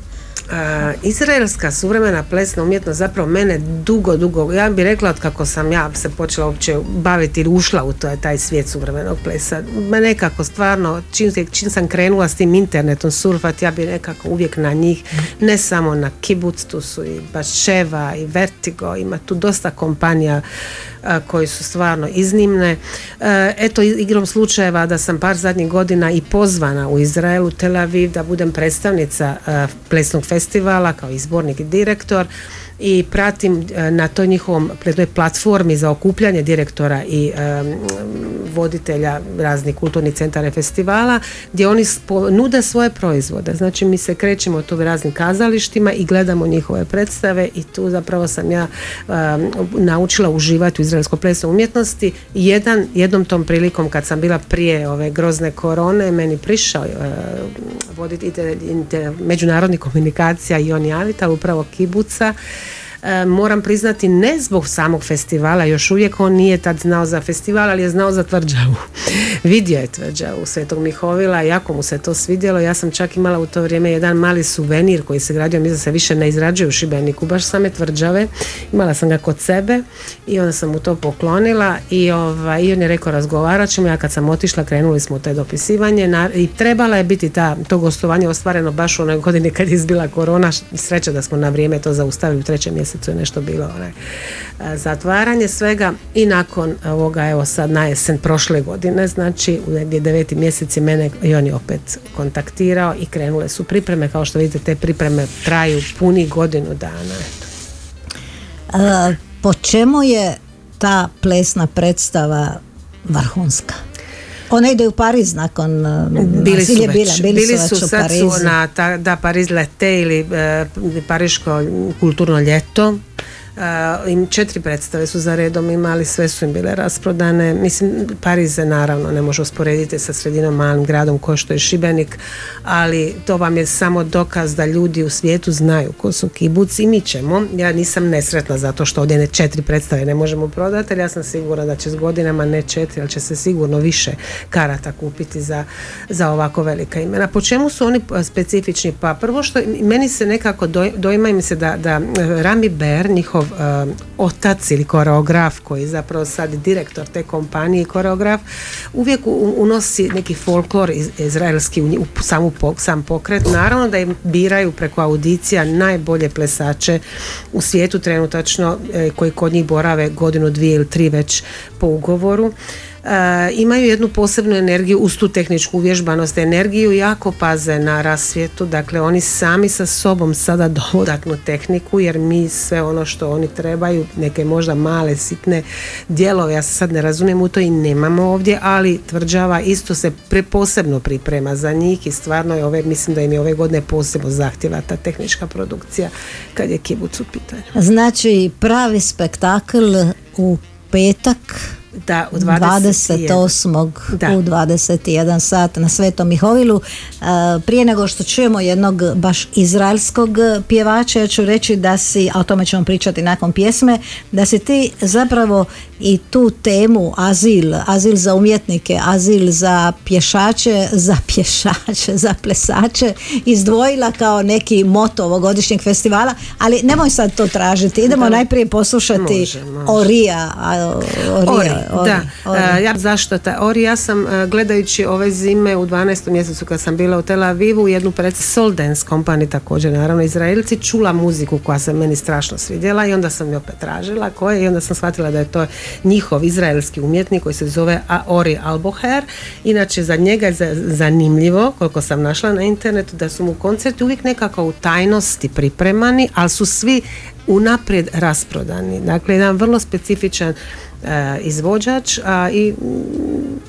A, izraelska suvremena plesna umjetnost zapravo mene dugo, dugo, ja bih rekla od kako sam ja se počela uopće baviti ili ušla u to, taj svijet suvremenog plesa. Me nekako stvarno, čim, čim sam krenula s tim internetom surfat, ja bih nekako uvijek na njih, ne samo na kibuc, tu su i Baševa i Vertigo, ima tu dosta kompanija koji su stvarno iznimne. E, eto, igrom slučajeva da sam par zadnjih godina i pozvana u Izraelu, Tel Aviv, da budem predstavnica plesnog festivala kao izbornik i direktor i pratim e, na toj njihovom toj platformi za okupljanje direktora i em, voditelja raznih kulturnih centara i festivala gdje oni nude svoje proizvode. Znači mi se krećemo tu raznim kazalištima i gledamo njihove predstave i tu zapravo sam ja em, naučila uživati u izraelskoj plesnoj umjetnosti. Jedan, jednom tom prilikom kad sam bila prije ove grozne korone meni prišao voditelj inter- međunarodnih komunikacija i on javita upravo kibuca moram priznati ne zbog samog festivala, još uvijek on nije tad znao za festival, ali je znao za tvrđavu. Vidio je tvrđavu Svetog Mihovila, jako mu se to svidjelo. Ja sam čak imala u to vrijeme jedan mali suvenir koji se gradio, mislim da se više ne izrađuje u Šibeniku, baš same tvrđave. Imala sam ga kod sebe i onda sam mu to poklonila i, ovaj, i on je rekao razgovarat ćemo. Ja kad sam otišla krenuli smo u to dopisivanje na- i trebala je biti ta, to gostovanje ostvareno baš u onoj godini kad je izbila korona. Sreća da smo na vrijeme to zaustavili u trećem mjesecu je nešto bilo onaj, a, zatvaranje svega i nakon ovoga evo sad na jesen prošle godine znači u negdje deveti mjesec je mene i on opet kontaktirao i krenule su pripreme kao što vidite te pripreme traju puni godinu dana eto. E, po čemu je ta plesna predstava vrhunska? Ona ide u Pariz nakon e, Bili su već, bila, bili, su već u sad Parizu. su na ta, da Pariz lete ili e, Pariško kulturno ljeto im četiri predstave su za redom imali, sve su im bile rasprodane. Mislim, Pariz se naravno ne može usporediti sa sredinom malim gradom ko što je Šibenik, ali to vam je samo dokaz da ljudi u svijetu znaju ko su kibuci i mi ćemo. Ja nisam nesretna zato što ovdje ne četiri predstave ne možemo prodati, ali ja sam sigurna da će s godinama ne četiri, ali će se sigurno više karata kupiti za, za ovako velika imena. Po čemu su oni e, specifični? Pa prvo što meni se nekako doj, dojma mi se da, da e, Rami Ber, njihov e, otac ili koreograf koji je zapravo sad direktor te kompanije koreograf uvijek u- unosi neki folklor iz, izraelski u, u samu sam pokret. Naravno da im biraju preko audicija najbolje plesače u svijetu trenutačno e, koji kod njih borave godinu, dvije ili tri već po ugovoru. E, imaju jednu posebnu energiju uz tu tehničku uvježbanost energiju jako paze na rasvjetu. Dakle oni sami sa sobom sada dodatnu tehniku jer mi sve ono što oni trebaju neke možda male sitne dijelove ja se sad ne razumijem u to i nemamo ovdje ali tvrđava isto se pre, posebno priprema za njih i stvarno je ove mislim da im je ove godine posebno zahtjeva ta tehnička produkcija kad je kibuc u Znači pravi spektakl u petak da u 21. 28. Da. u 21 sat na Svetom Mihovilu. E, Prije nego što čujemo jednog baš izraelskog pjevača, ja ću reći da si, a o tome ćemo pričati nakon pjesme, da si ti zapravo i tu temu azil, azil za umjetnike, azil za pješače, za pješače, za plesače izdvojila kao neki moto ovogodišnjeg festivala, ali nemoj sad to tražiti. Idemo najprije poslušati Može, može. Orija, a, Orija, Ori, da. Ori. E, ja, zašto ta Ori? Ja sam e, gledajući ove zime u 12. mjesecu kad sam bila u Tel Avivu jednu pred Dance Company također naravno Izraelci čula muziku koja se meni strašno svidjela i onda sam je opet tražila koje i onda sam shvatila da je to njihov izraelski umjetnik koji se zove Ori Alboher. Inače za njega je za- zanimljivo koliko sam našla na internetu da su mu koncerti uvijek nekako u tajnosti pripremani, ali su svi unaprijed rasprodani. Dakle, jedan vrlo specifičan izvođač a, i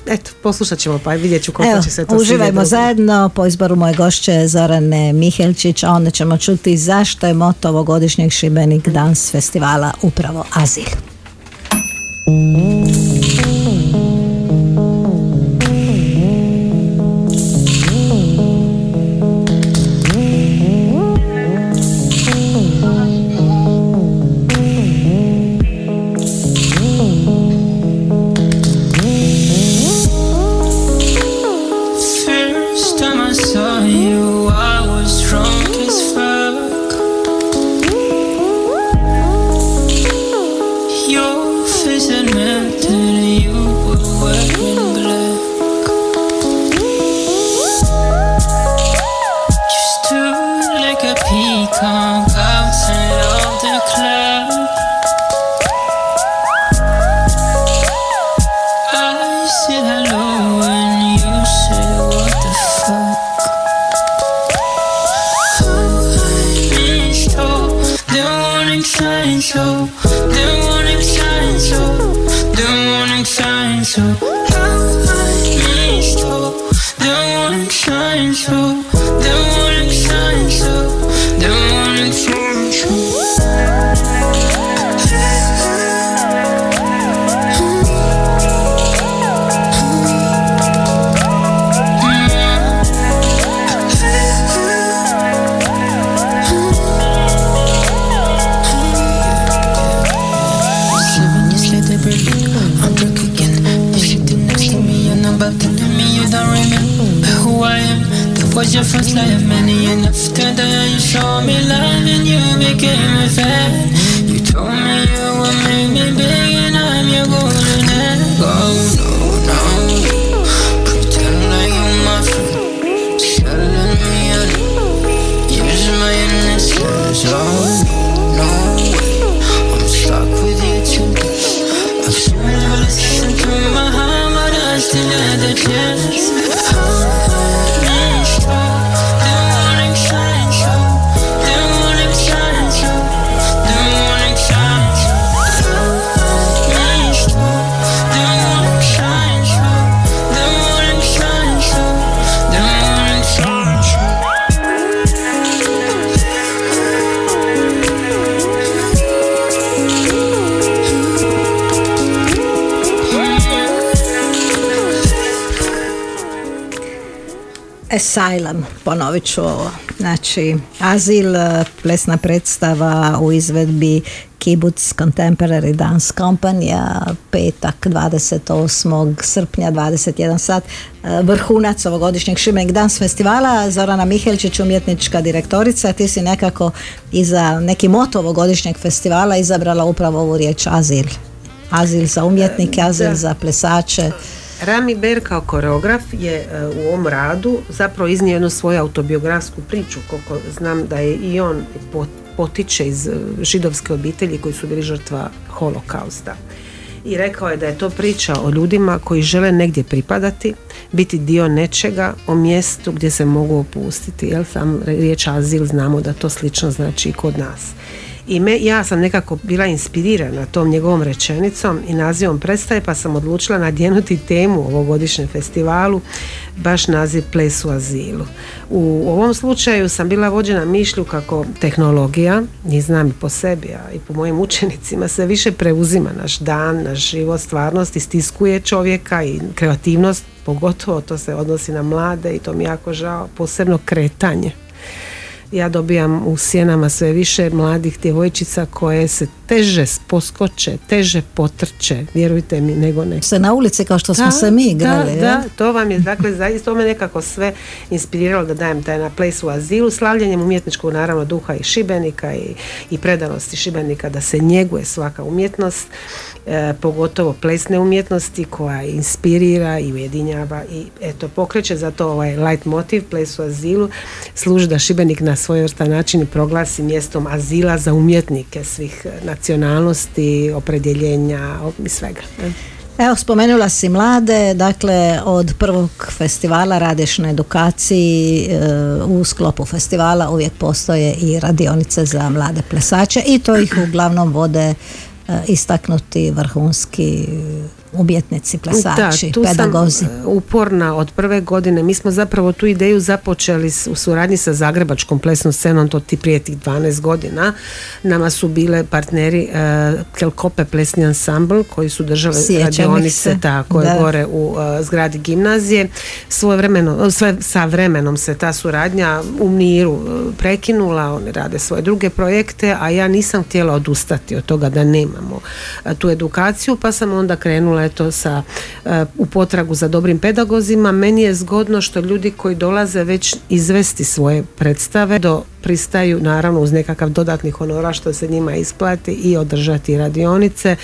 eto, poslušat ćemo pa vidjet ću koliko Evo, će se to uživajmo zajedno po izboru moje gošće Zorane Mihelčić, a onda ćemo čuti zašto je moto ovogodišnjeg Šibenik Dance festivala upravo azil. Was your first love, many and after that you showed me love and you became a fan. You told me you would make me big and I'm your golden egg. Oh no, no, pretend like you're my friend, selling me out, use my innocence. Oh no, way. I'm stuck with you too. I've seen you listen to my heart, but I still had the chance. Asylum, ponovit ću ovo. Znači, Azil, e, plesna predstava u izvedbi Kibuc Contemporary Dance Company, petak 28. srpnja 21 sat, e, vrhunac ovogodišnjeg Šibenik Dance festivala, Zorana Mihelčić, umjetnička direktorica, ti si nekako i za neki moto ovogodišnjeg festivala izabrala upravo ovu riječ azil. Azil za umjetnike, azil za plesače. Rami Ber kao koreograf je e, u ovom radu zapravo iznio jednu svoju autobiografsku priču, koliko znam da je i on potiče iz e, židovske obitelji koji su bili žrtva holokausta. I rekao je da je to priča o ljudima koji žele negdje pripadati, biti dio nečega, o mjestu gdje se mogu opustiti. Jel sam riječ azil znamo da to slično znači i kod nas. I me, ja sam nekako bila inspirirana tom njegovom rečenicom i nazivom predstave pa sam odlučila nadjenuti temu ovogodišnjem festivalu, baš naziv Ples u azilu. U ovom slučaju sam bila vođena mišlju kako tehnologija, i znam i po sebi, a i po mojim učenicima, se više preuzima naš dan, naš život, stvarnost, istiskuje čovjeka i kreativnost, pogotovo to se odnosi na mlade i to mi jako žao, posebno kretanje ja dobijam u sjenama sve više mladih djevojčica koje se teže poskoče, teže potrče, vjerujte mi, nego ne. Se na ulici kao što smo se mi igrali. Da, da, to vam je, dakle, zaista to me nekako sve inspiriralo da dajem taj na ples u azilu, slavljanjem umjetničkog naravno duha i šibenika i, i predanosti šibenika da se njeguje svaka umjetnost E, pogotovo plesne umjetnosti koja inspirira i ujedinjava i eto pokreće zato ovaj light motiv ples u azilu služi da Šibenik na svojevrstan način proglasi mjestom azila za umjetnike svih nacionalnosti, opredjeljenja i svega. Evo, spomenula si mlade, dakle od prvog festivala radiš na edukaciji, e, u sklopu festivala uvijek postoje i radionice za mlade plesače i to ih uglavnom vode E, istaknuti vrhunski umjetnici, plesači, da, pedagozi. Sam e, uporna od prve godine. Mi smo zapravo tu ideju započeli u suradnji sa Zagrebačkom plesnom scenom, to ti prije tih 12 godina. Nama su bile partneri uh, Kelkope plesni ansambl koji su držali radionice tako je gore u zgradi gimnazije. Svoje vremeno, sve sa vremenom se ta suradnja u miru prekinula, oni rade svoje druge projekte, a ja nisam htjela odustati od toga da nemamo tu edukaciju, pa sam onda krenula eto sa e, u potragu za dobrim pedagozima. Meni je zgodno što ljudi koji dolaze već izvesti svoje predstave do pristaju naravno uz nekakav dodatni honora što se njima isplati i održati radionice.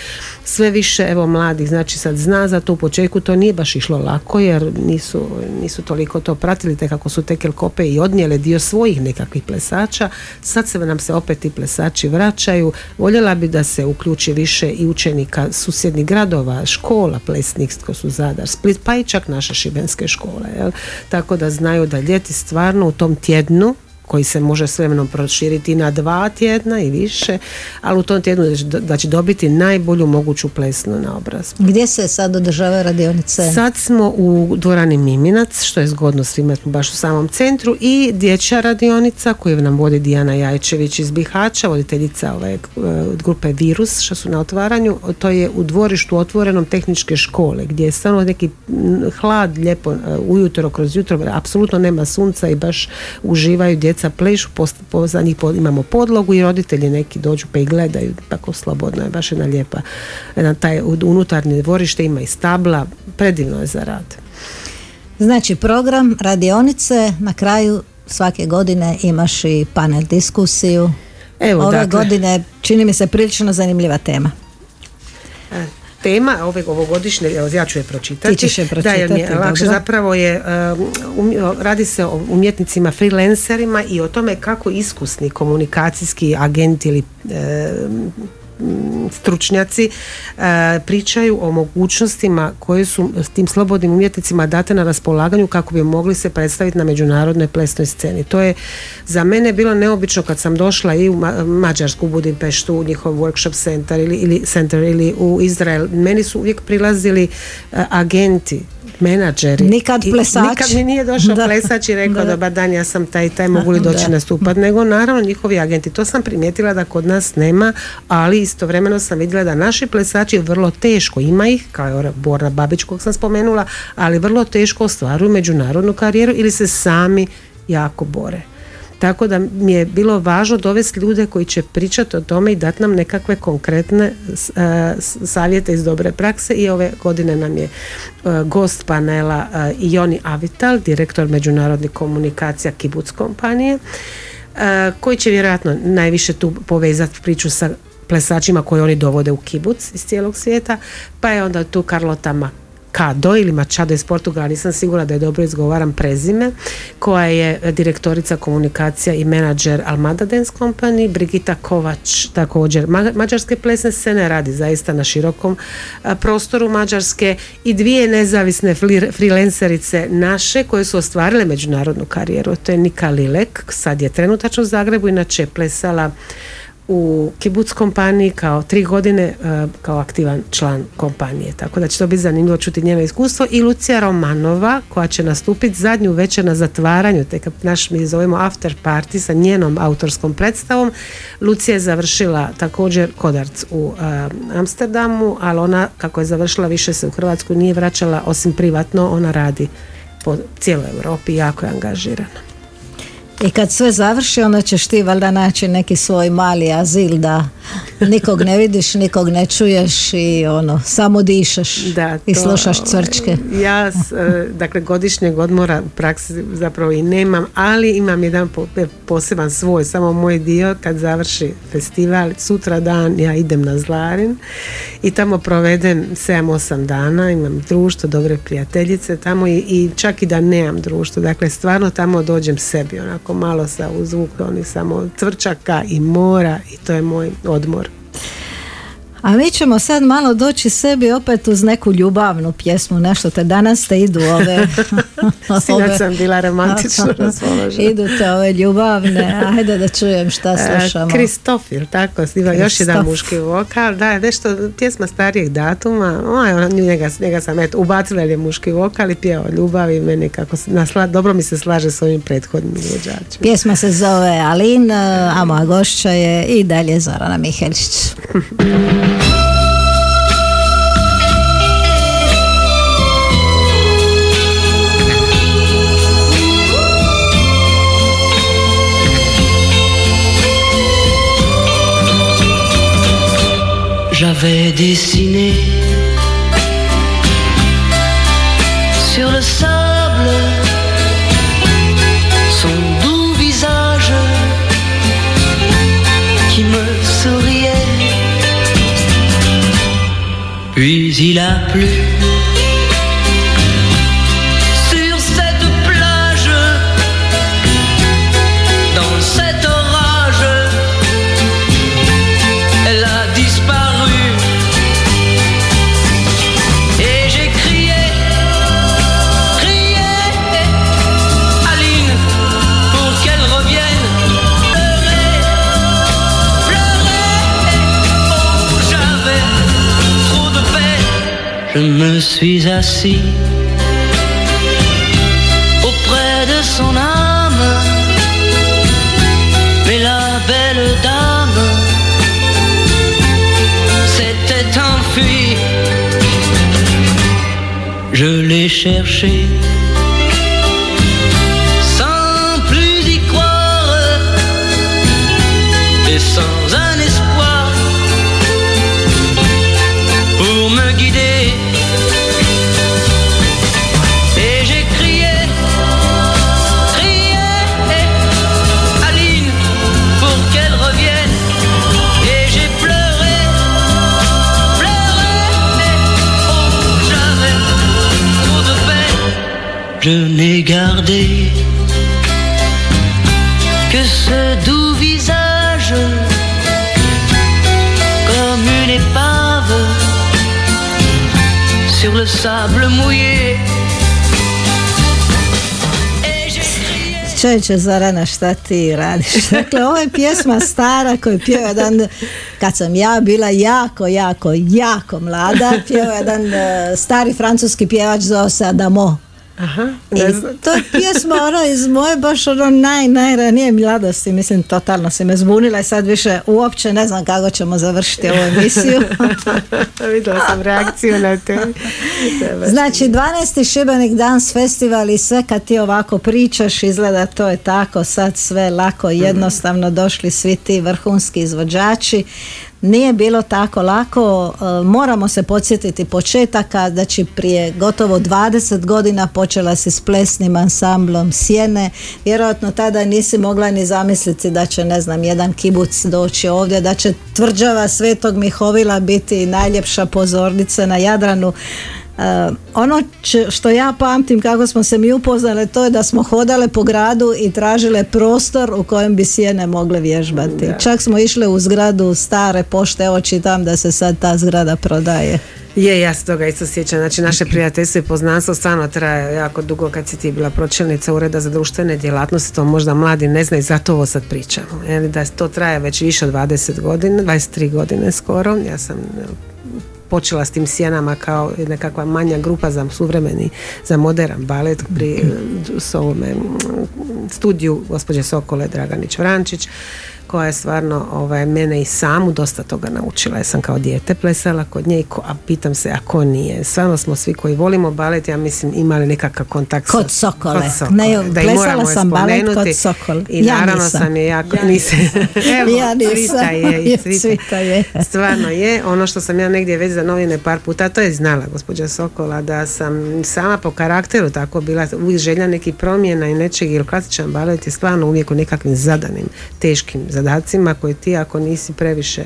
Sve više evo mladih znači sad zna za to u početku to nije baš išlo lako jer nisu, nisu toliko to pratili te kako su tekel kope i odnijele dio svojih nekakvih plesača. Sad se nam se opet i plesači vraćaju. Voljela bi da se uključi više i učenika susjednih gradova škola plesnih ko su Zadar, Split pa i čak naše šibenske škole jel? tako da znaju da ljeti stvarno u tom tjednu koji se može s vremenom proširiti na dva tjedna i više, ali u tom tjednu da će dobiti najbolju moguću plesnu naobrazbu. Gdje se sad održava radionice? Sad smo u dvorani Miminac, što je zgodno svima baš u samom centru i dječja radionica koju nam vodi Dijana Jajčević iz Bihaća, voditeljica ove e, grupe Virus, što su na otvaranju, to je u dvorištu otvorenom tehničke škole, gdje je stvarno neki hlad lijepo e, ujutro kroz jutro, apsolutno nema sunca i baš uživaju djeca djeca plešu, po, za njih imamo podlogu i roditelji neki dođu pa i gledaju tako slobodno je, baš jedna lijepa jedan taj unutarnji dvorište ima i stabla, predivno je za rad. Znači program radionice na kraju svake godine imaš i panel diskusiju. Evo, Ove dakle, godine čini mi se prilično zanimljiva tema. Tema ove ovogodišnje, ja ću je pročitati. Ti ćeš je pročitati, da, je lakše zapravo je, um, radi se o umjetnicima freelancerima i o tome kako iskusni komunikacijski agenti ili stručnjaci e, pričaju o mogućnostima koje su tim slobodnim umjetnicima date na raspolaganju kako bi mogli se predstaviti na međunarodnoj plesnoj sceni. To je za mene bilo neobično kad sam došla i u Mađarsku, u Budimpeštu, u njihov workshop center ili, ili, center ili u Izrael. Meni su uvijek prilazili e, agenti menadžeri. Nikad I plesač. Nikad mi nije došao Da. plesač i rekao Da. dobar dan, ja sam taj i taj, mogu li doći Da. nastupat, nego naravno njihovi agenti. To sam primijetila da kod nas nema, ali istovremeno sam vidjela da naši plesači vrlo teško, ima ih, kao Borna Babić kog sam spomenula, ali vrlo teško ostvaruju međunarodnu karijeru ili se sami jako bore. Tako da mi je bilo važno dovesti ljude koji će pričati o tome i dati nam nekakve konkretne e, s- savjete iz dobre prakse. I ove godine nam je e, gost panela e, Joni Avital, direktor međunarodnih komunikacija Kibuc kompanije, e, koji će vjerojatno najviše tu povezati priču sa plesačima koje oni dovode u kibuc iz cijelog svijeta, pa je onda tu Carlota Macado ili Machado iz Portugala, nisam sigurna da je dobro izgovaram prezime, koja je direktorica komunikacija i menadžer Almada Dance Company, Brigita Kovač također ma- mađarske plesne scene, radi zaista na širokom a, prostoru Mađarske i dvije nezavisne freelancerice naše koje su ostvarile međunarodnu karijeru. To je Nika Lilek, sad je trenutačno u Zagrebu, inače je plesala u Kibuc kompaniji kao tri godine e, kao aktivan član kompanije. Tako da će to biti zanimljivo čuti njeno iskustvo i Lucija Romanova koja će nastupiti zadnju večer na zatvaranju, te kad naš mi zovemo after party sa njenom autorskom predstavom. Lucija je završila također Kodarc u e, Amsterdamu, ali ona kako je završila više se u Hrvatsku nije vraćala osim privatno, ona radi po cijeloj Europi jako je angažirana. I kad sve završi, onda ćeš ti valjda naći neki svoj mali azil da nikog ne vidiš, nikog ne čuješ i ono, samo dišeš Da, i to, slušaš ovaj, cvrčke. Ja, e, dakle, godišnjeg odmora u praksi zapravo i nemam, ali imam jedan e, poseban svoj, samo moj dio. Kad završi festival, sutra dan ja idem na Zlarin i tamo provedem 7-8 dana, imam društvo, dobre prijateljice tamo i, i čak i da nemam društvo, dakle stvarno tamo dođem sebi, onako malo sa uzvuk onih samo cvrčaka i mora i to je moj odmor. A mi ćemo sad malo doći sebi opet uz neku ljubavnu pjesmu, nešto te danas te idu ove... Sinoć sam bila romantično. Idu te ove ljubavne, ajde da čujem šta slušamo. E, Kristof, jel tako? Snima još jedan muški vokal. Da, nešto pjesma starijeg datuma. Njega, njega sam eto, ubacila jer je muški vokal i pjeva o ljubavi. Meni kako nasla, dobro mi se slaže s ovim prethodnim izvođačima. Pjesma se zove Alin, a moja gošća je i dalje Zorana Mihelić. J'avais dessiné il a plu Je me suis assis auprès de son âme. Mais la belle dame s'était enfuie. Je l'ai cherché Je n'ai gardé que ce doux visage, comme une épave sur le sable mouillé. Et j'ai crié. Čovječe Zorana šta ti radiš? Dakle, ovo je pjesma stara koju pjeva jedan, kad sam ja bila jako, jako, jako mlada, pjeva jedan e, stari francuski pjevač zove se Adamo. Aha, ne znam. to je pjesma ono iz moje baš ono naj, najranije mladosti, mislim totalno si me zbunila i sad više uopće ne znam kako ćemo završiti ovu emisiju. Vidjela sam reakciju na te. Znači 12. Šibenik Dance Festival i sve kad ti ovako pričaš izgleda to je tako sad sve lako i jednostavno došli svi ti vrhunski izvođači nije bilo tako lako, e, moramo se podsjetiti početaka, znači prije gotovo 20 godina počela si s plesnim ansamblom Sjene, vjerojatno tada nisi mogla ni zamisliti da će ne znam jedan kibuc doći ovdje, da će tvrđava Svetog Mihovila biti najljepša pozornica na Jadranu. E, ono što ja pamtim kako smo se mi upoznali to je da smo hodale po gradu i tražile prostor u kojem bi sjene mogle vježbati. Čak smo išle u zgradu stare pošte, evo čitam da se sad ta zgrada prodaje. Je, ja se toga isto sjećam. Znači, naše prijateljstvo i poznanstvo stvarno traje jako dugo kad si ti bila pročelnica Ureda za društvene djelatnosti, to možda mladi ne znaju, zato ovo sad pričamo. Da to traje već više od 20 godina, 23 godine skoro. Ja sam počela s tim sjenama kao nekakva manja grupa za suvremeni, za modern balet pri s ovome studiju gospođe Sokole Draganić Vrančić koja je stvarno ovaj, mene i samu dosta toga naučila. Ja sam kao dijete plesala kod nje, a pitam se, a ko nije? Stvarno smo svi koji volimo balet, ja mislim, imali nekakav kontakt Kod sa, Sokole. Kod Sokole. Ne, Da i plesala sam balet kod. Sokole. I Ja naravno nisam. sam je jako... nisam. Evo, Ja nisam. Je, i cvita. Cvita je. Stvarno je, ono što sam ja negdje već za novine par puta, to je znala gospođa Sokola, da sam sama po karakteru tako bila uvijek želja nekih promjena i nečeg, jer klasičan balet je stvarno uvijek u nekakvim zadanim, teškim zadacima koje ti ako nisi previše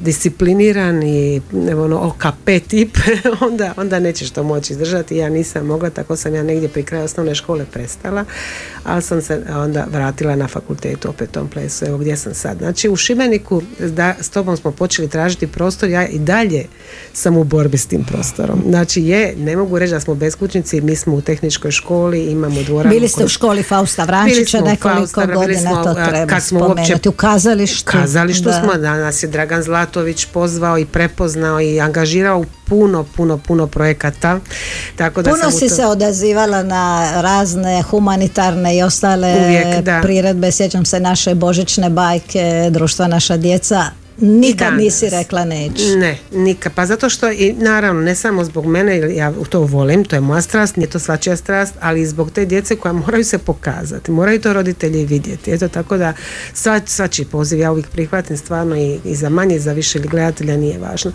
discipliniran i ono OKP tip, onda, onda nećeš to moći izdržati. Ja nisam mogla, tako sam ja negdje pri kraju osnovne škole prestala, ali sam se onda vratila na fakultetu opet tom plesu, evo gdje sam sad. Znači u Šibeniku da, s tobom smo počeli tražiti prostor, ja i dalje sam u borbi s tim prostorom. Znači je, ne mogu reći da smo beskućnici, mi smo u tehničkoj školi, imamo dvoranu. Bili ste u školi Fausta Vrančića nekoliko Fausta, bili godina, smo, to treba kad smo uopće- spomenuti. U kazalištu. kazalištu da. smo, da nas je Dragan Zlatović pozvao i prepoznao i angažirao u puno, puno, puno projekata. Tako da Puno si to- se odazivala na razne humanitarne i ostale Uvijek, da. priredbe. Sjećam se naše božićne bajke, društva naša djeca. Nikad danas. nisi rekla neću. Ne, nikad. Pa zato što i naravno ne samo zbog mene, jer ja to volim, to je moja strast, nije to svačija strast, ali i zbog te djece koja moraju se pokazati, moraju to roditelji vidjeti. Eto tako da sva, svačiji poziv ja uvijek prihvatim stvarno i, i za manje i za više gledatelja nije važno.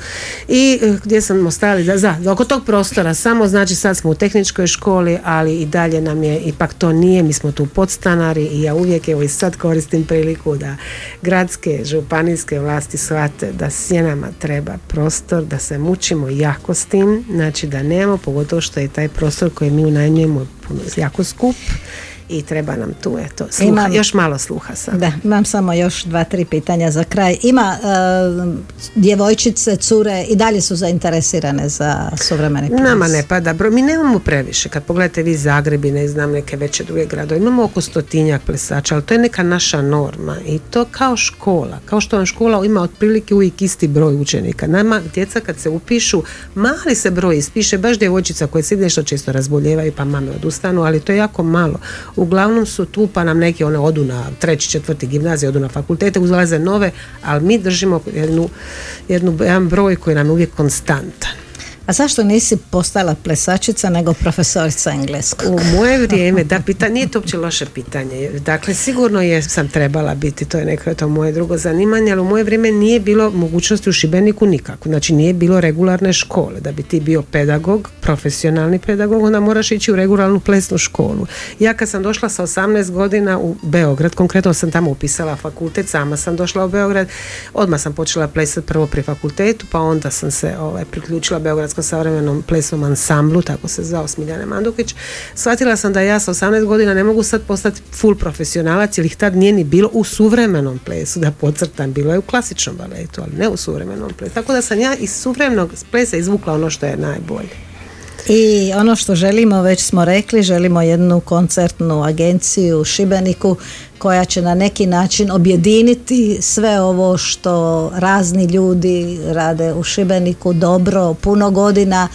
I eh, gdje smo stali, da, za, oko tog prostora, samo znači sad smo u tehničkoj školi, ali i dalje nam je, ipak to nije, mi smo tu podstanari i ja uvijek evo i sad koristim priliku da gradske, županijske vlasti shvate da sjenama treba prostor, da se mučimo jako s tim, znači da nemamo, pogotovo što je taj prostor koji mi unajmljujemo jako skup i treba nam tu eto, sluha, Imam- još malo sluha sam. Da, imam samo još dva, tri pitanja za kraj. Ima e, djevojčice, cure i dalje su zainteresirane za suvremeni ples. Nama ne pada broj, mi nemamo previše, kad pogledate vi Zagreb i ne znam neke veće druge gradove, imamo oko stotinjak plesača, ali to je neka naša norma i to kao škola, kao što vam škola ima otprilike uvijek isti broj učenika. Nama djeca kad se upišu, mali se broj ispiše, baš djevojčica koje se nešto često razboljevaju pa mame odustanu, ali to je jako malo. Uglavnom su tu pa nam neki one odu na treći, četvrti gimnazije, odu na fakultete, uzlaze nove, ali mi držimo jednu, jednu, jedan broj koji nam je uvijek konstantan. A zašto nisi postala plesačica nego profesorica engleskog? U moje vrijeme, da, pita, nije to uopće loše pitanje. Dakle, sigurno je sam trebala biti, to je neko to moje drugo zanimanje, ali u moje vrijeme nije bilo mogućnosti u Šibeniku nikako. Znači, nije bilo regularne škole. Da bi ti bio pedagog, profesionalni pedagog, onda moraš ići u regularnu plesnu školu. Ja kad sam došla sa 18 godina u Beograd, konkretno sam tamo upisala fakultet, sama sam došla u Beograd, odmah sam počela plesati prvo pri fakultetu, pa onda sam se ovaj, priključila Beogradskom savremenom plesnom ansamblu, tako se zvao Smiljane Mandukić. Shvatila sam da ja sa 18 godina ne mogu sad postati full profesionalac, jer ih tad nije ni bilo u suvremenom plesu, da podcrtam, bilo je u klasičnom baletu, ali ne u suvremenom plesu. Tako da sam ja iz suvremenog plesa izvukla ono što je najbolje. I ono što želimo, već smo rekli, želimo jednu koncertnu agenciju u Šibeniku koja će na neki način objediniti sve ovo što razni ljudi rade u Šibeniku dobro, puno godina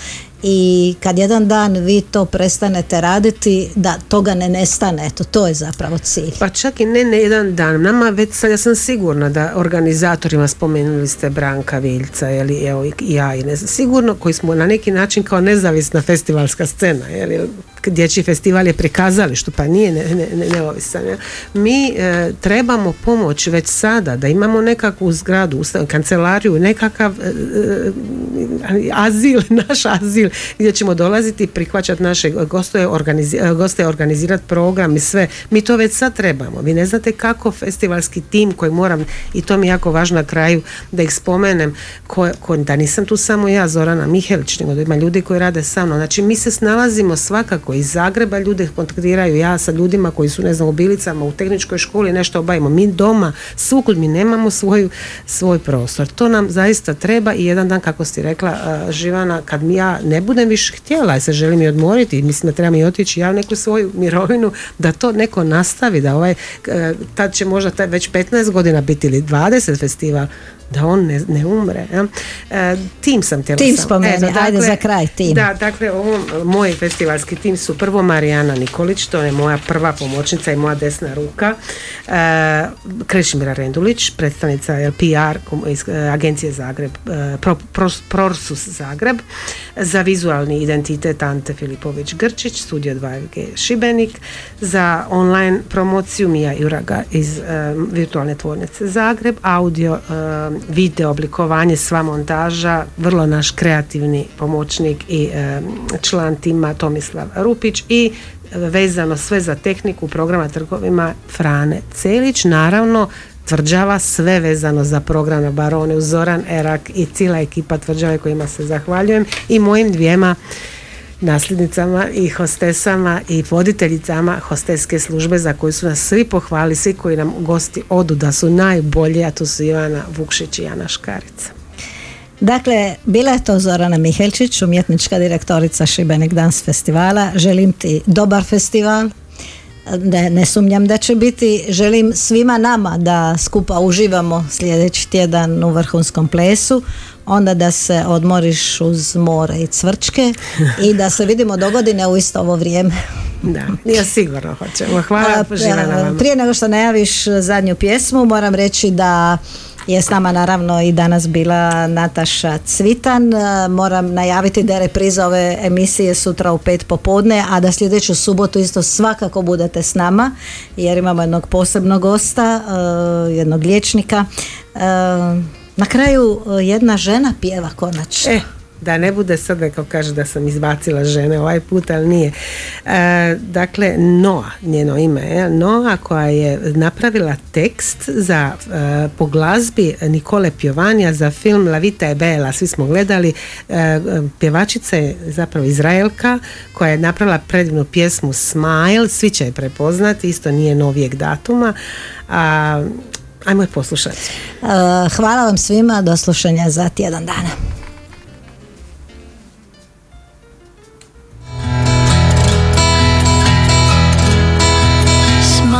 i kad jedan dan vi to prestanete raditi da toga ne nestane, eto to je zapravo cilj. Pa čak i ne, ne jedan dan. Nama već sad ja sam sigurna da organizatorima spomenuli ste Branka Viljca, ili evo i ja i ne znam, sigurno koji smo na neki način kao nezavisna festivalska scena, jer dječji festival je prikazalištu, pa nije ne, ne, ne- neovisan. ja. Mi e, trebamo pomoć već sada, da imamo nekakvu zgradu, kancelariju, nekakav e, e, azil, naš azil, gdje ćemo dolaziti prihvaćati naše goste, organizi, goste organizirati program i sve. Mi to već sad trebamo. Vi ne znate kako festivalski tim koji moram, i to mi je jako važno na kraju da ih spomenem, ko, ko- da nisam tu samo ja, Zorana Mihelić, nego da ima ljudi koji rade sa mnom. Znači mi se snalazimo svakako iz Zagreba, ljude kontaktiraju ja sa ljudima koji su ne znam u bilicama, u tehničkoj školi nešto obavimo. Mi doma, svukud mi nemamo svoju, svoj prostor. To nam zaista treba i jedan dan, kako si rekla, Živana, kad mi ja ne budem više htjela, se želim i odmoriti, mislim da trebam i otići ja u neku svoju mirovinu, da to neko nastavi, da ovaj, e, tad će možda taj već 15 godina biti ili 20 festival, da on ne, ne umre. Ja? E, tim sam htjela Tim spomeni, ajde za kraj, tim. Da, dakle, ovo, moj festivalski tim su prvo Marijana Nikolić, to je moja prva pomoćnica i moja desna ruka, e, Krešimira Rendulić, predstavnica PR iz e, agencije Zagreb, e, Pro- Pros- Prorsus Zagreb, za vizualni identitet Ante Filipović Grčić, studio 2FG Šibenik, za online promociju Mija Juraga iz e, virtualne tvornice Zagreb, audio, e, video, oblikovanje, sva montaža, vrlo naš kreativni pomoćnik i e, član tima Tomislav Rupić i e, vezano sve za tehniku programa trgovima Frane Celić, naravno tvrđava sve vezano za program na Barone Zoran Erak i cijela ekipa tvrđave kojima se zahvaljujem i mojim dvijema nasljednicama i hostesama i voditeljicama hosteske službe za koju su nas svi pohvali, svi koji nam gosti odu da su najbolji, a to su Ivana Vukšić i Ana Škarica. Dakle, bila je to Zorana Mihelčić, umjetnička direktorica Šibenik Dance festivala. Želim ti dobar festival, ne, ne sumnjam da će biti. Želim svima nama da skupa uživamo sljedeći tjedan u vrhunskom plesu, onda da se odmoriš uz more i cvrčke i da se vidimo do godine u isto ovo vrijeme. Da, ja sigurno hoćemo. Hvala, A, živjela vama. Prije nego što najaviš zadnju pjesmu, moram reći da je s nama naravno i danas bila Nataša Cvitan. Moram najaviti da je repriza ove emisije sutra u pet popodne, a da sljedeću subotu isto svakako budete s nama, jer imamo jednog posebnog gosta, e, jednog liječnika. E, Na kraju e, jedna žena pjeva konačno. E, da ne bude sad neko kaže da sam izbacila žene ovaj put, ali nije. E, dakle, Noa, njeno ime je Noa koja je napravila tekst za e, po glazbi Nikole Pjovanija za film La Vita e Bella, svi smo gledali. E, pjevačica je zapravo Izraelka koja je napravila predivnu pjesmu Smile, svi će je prepoznati, isto nije novijeg datuma. A, ajmo je poslušati. E, Hvala vam svima, do slušanja za tjedan dana. smile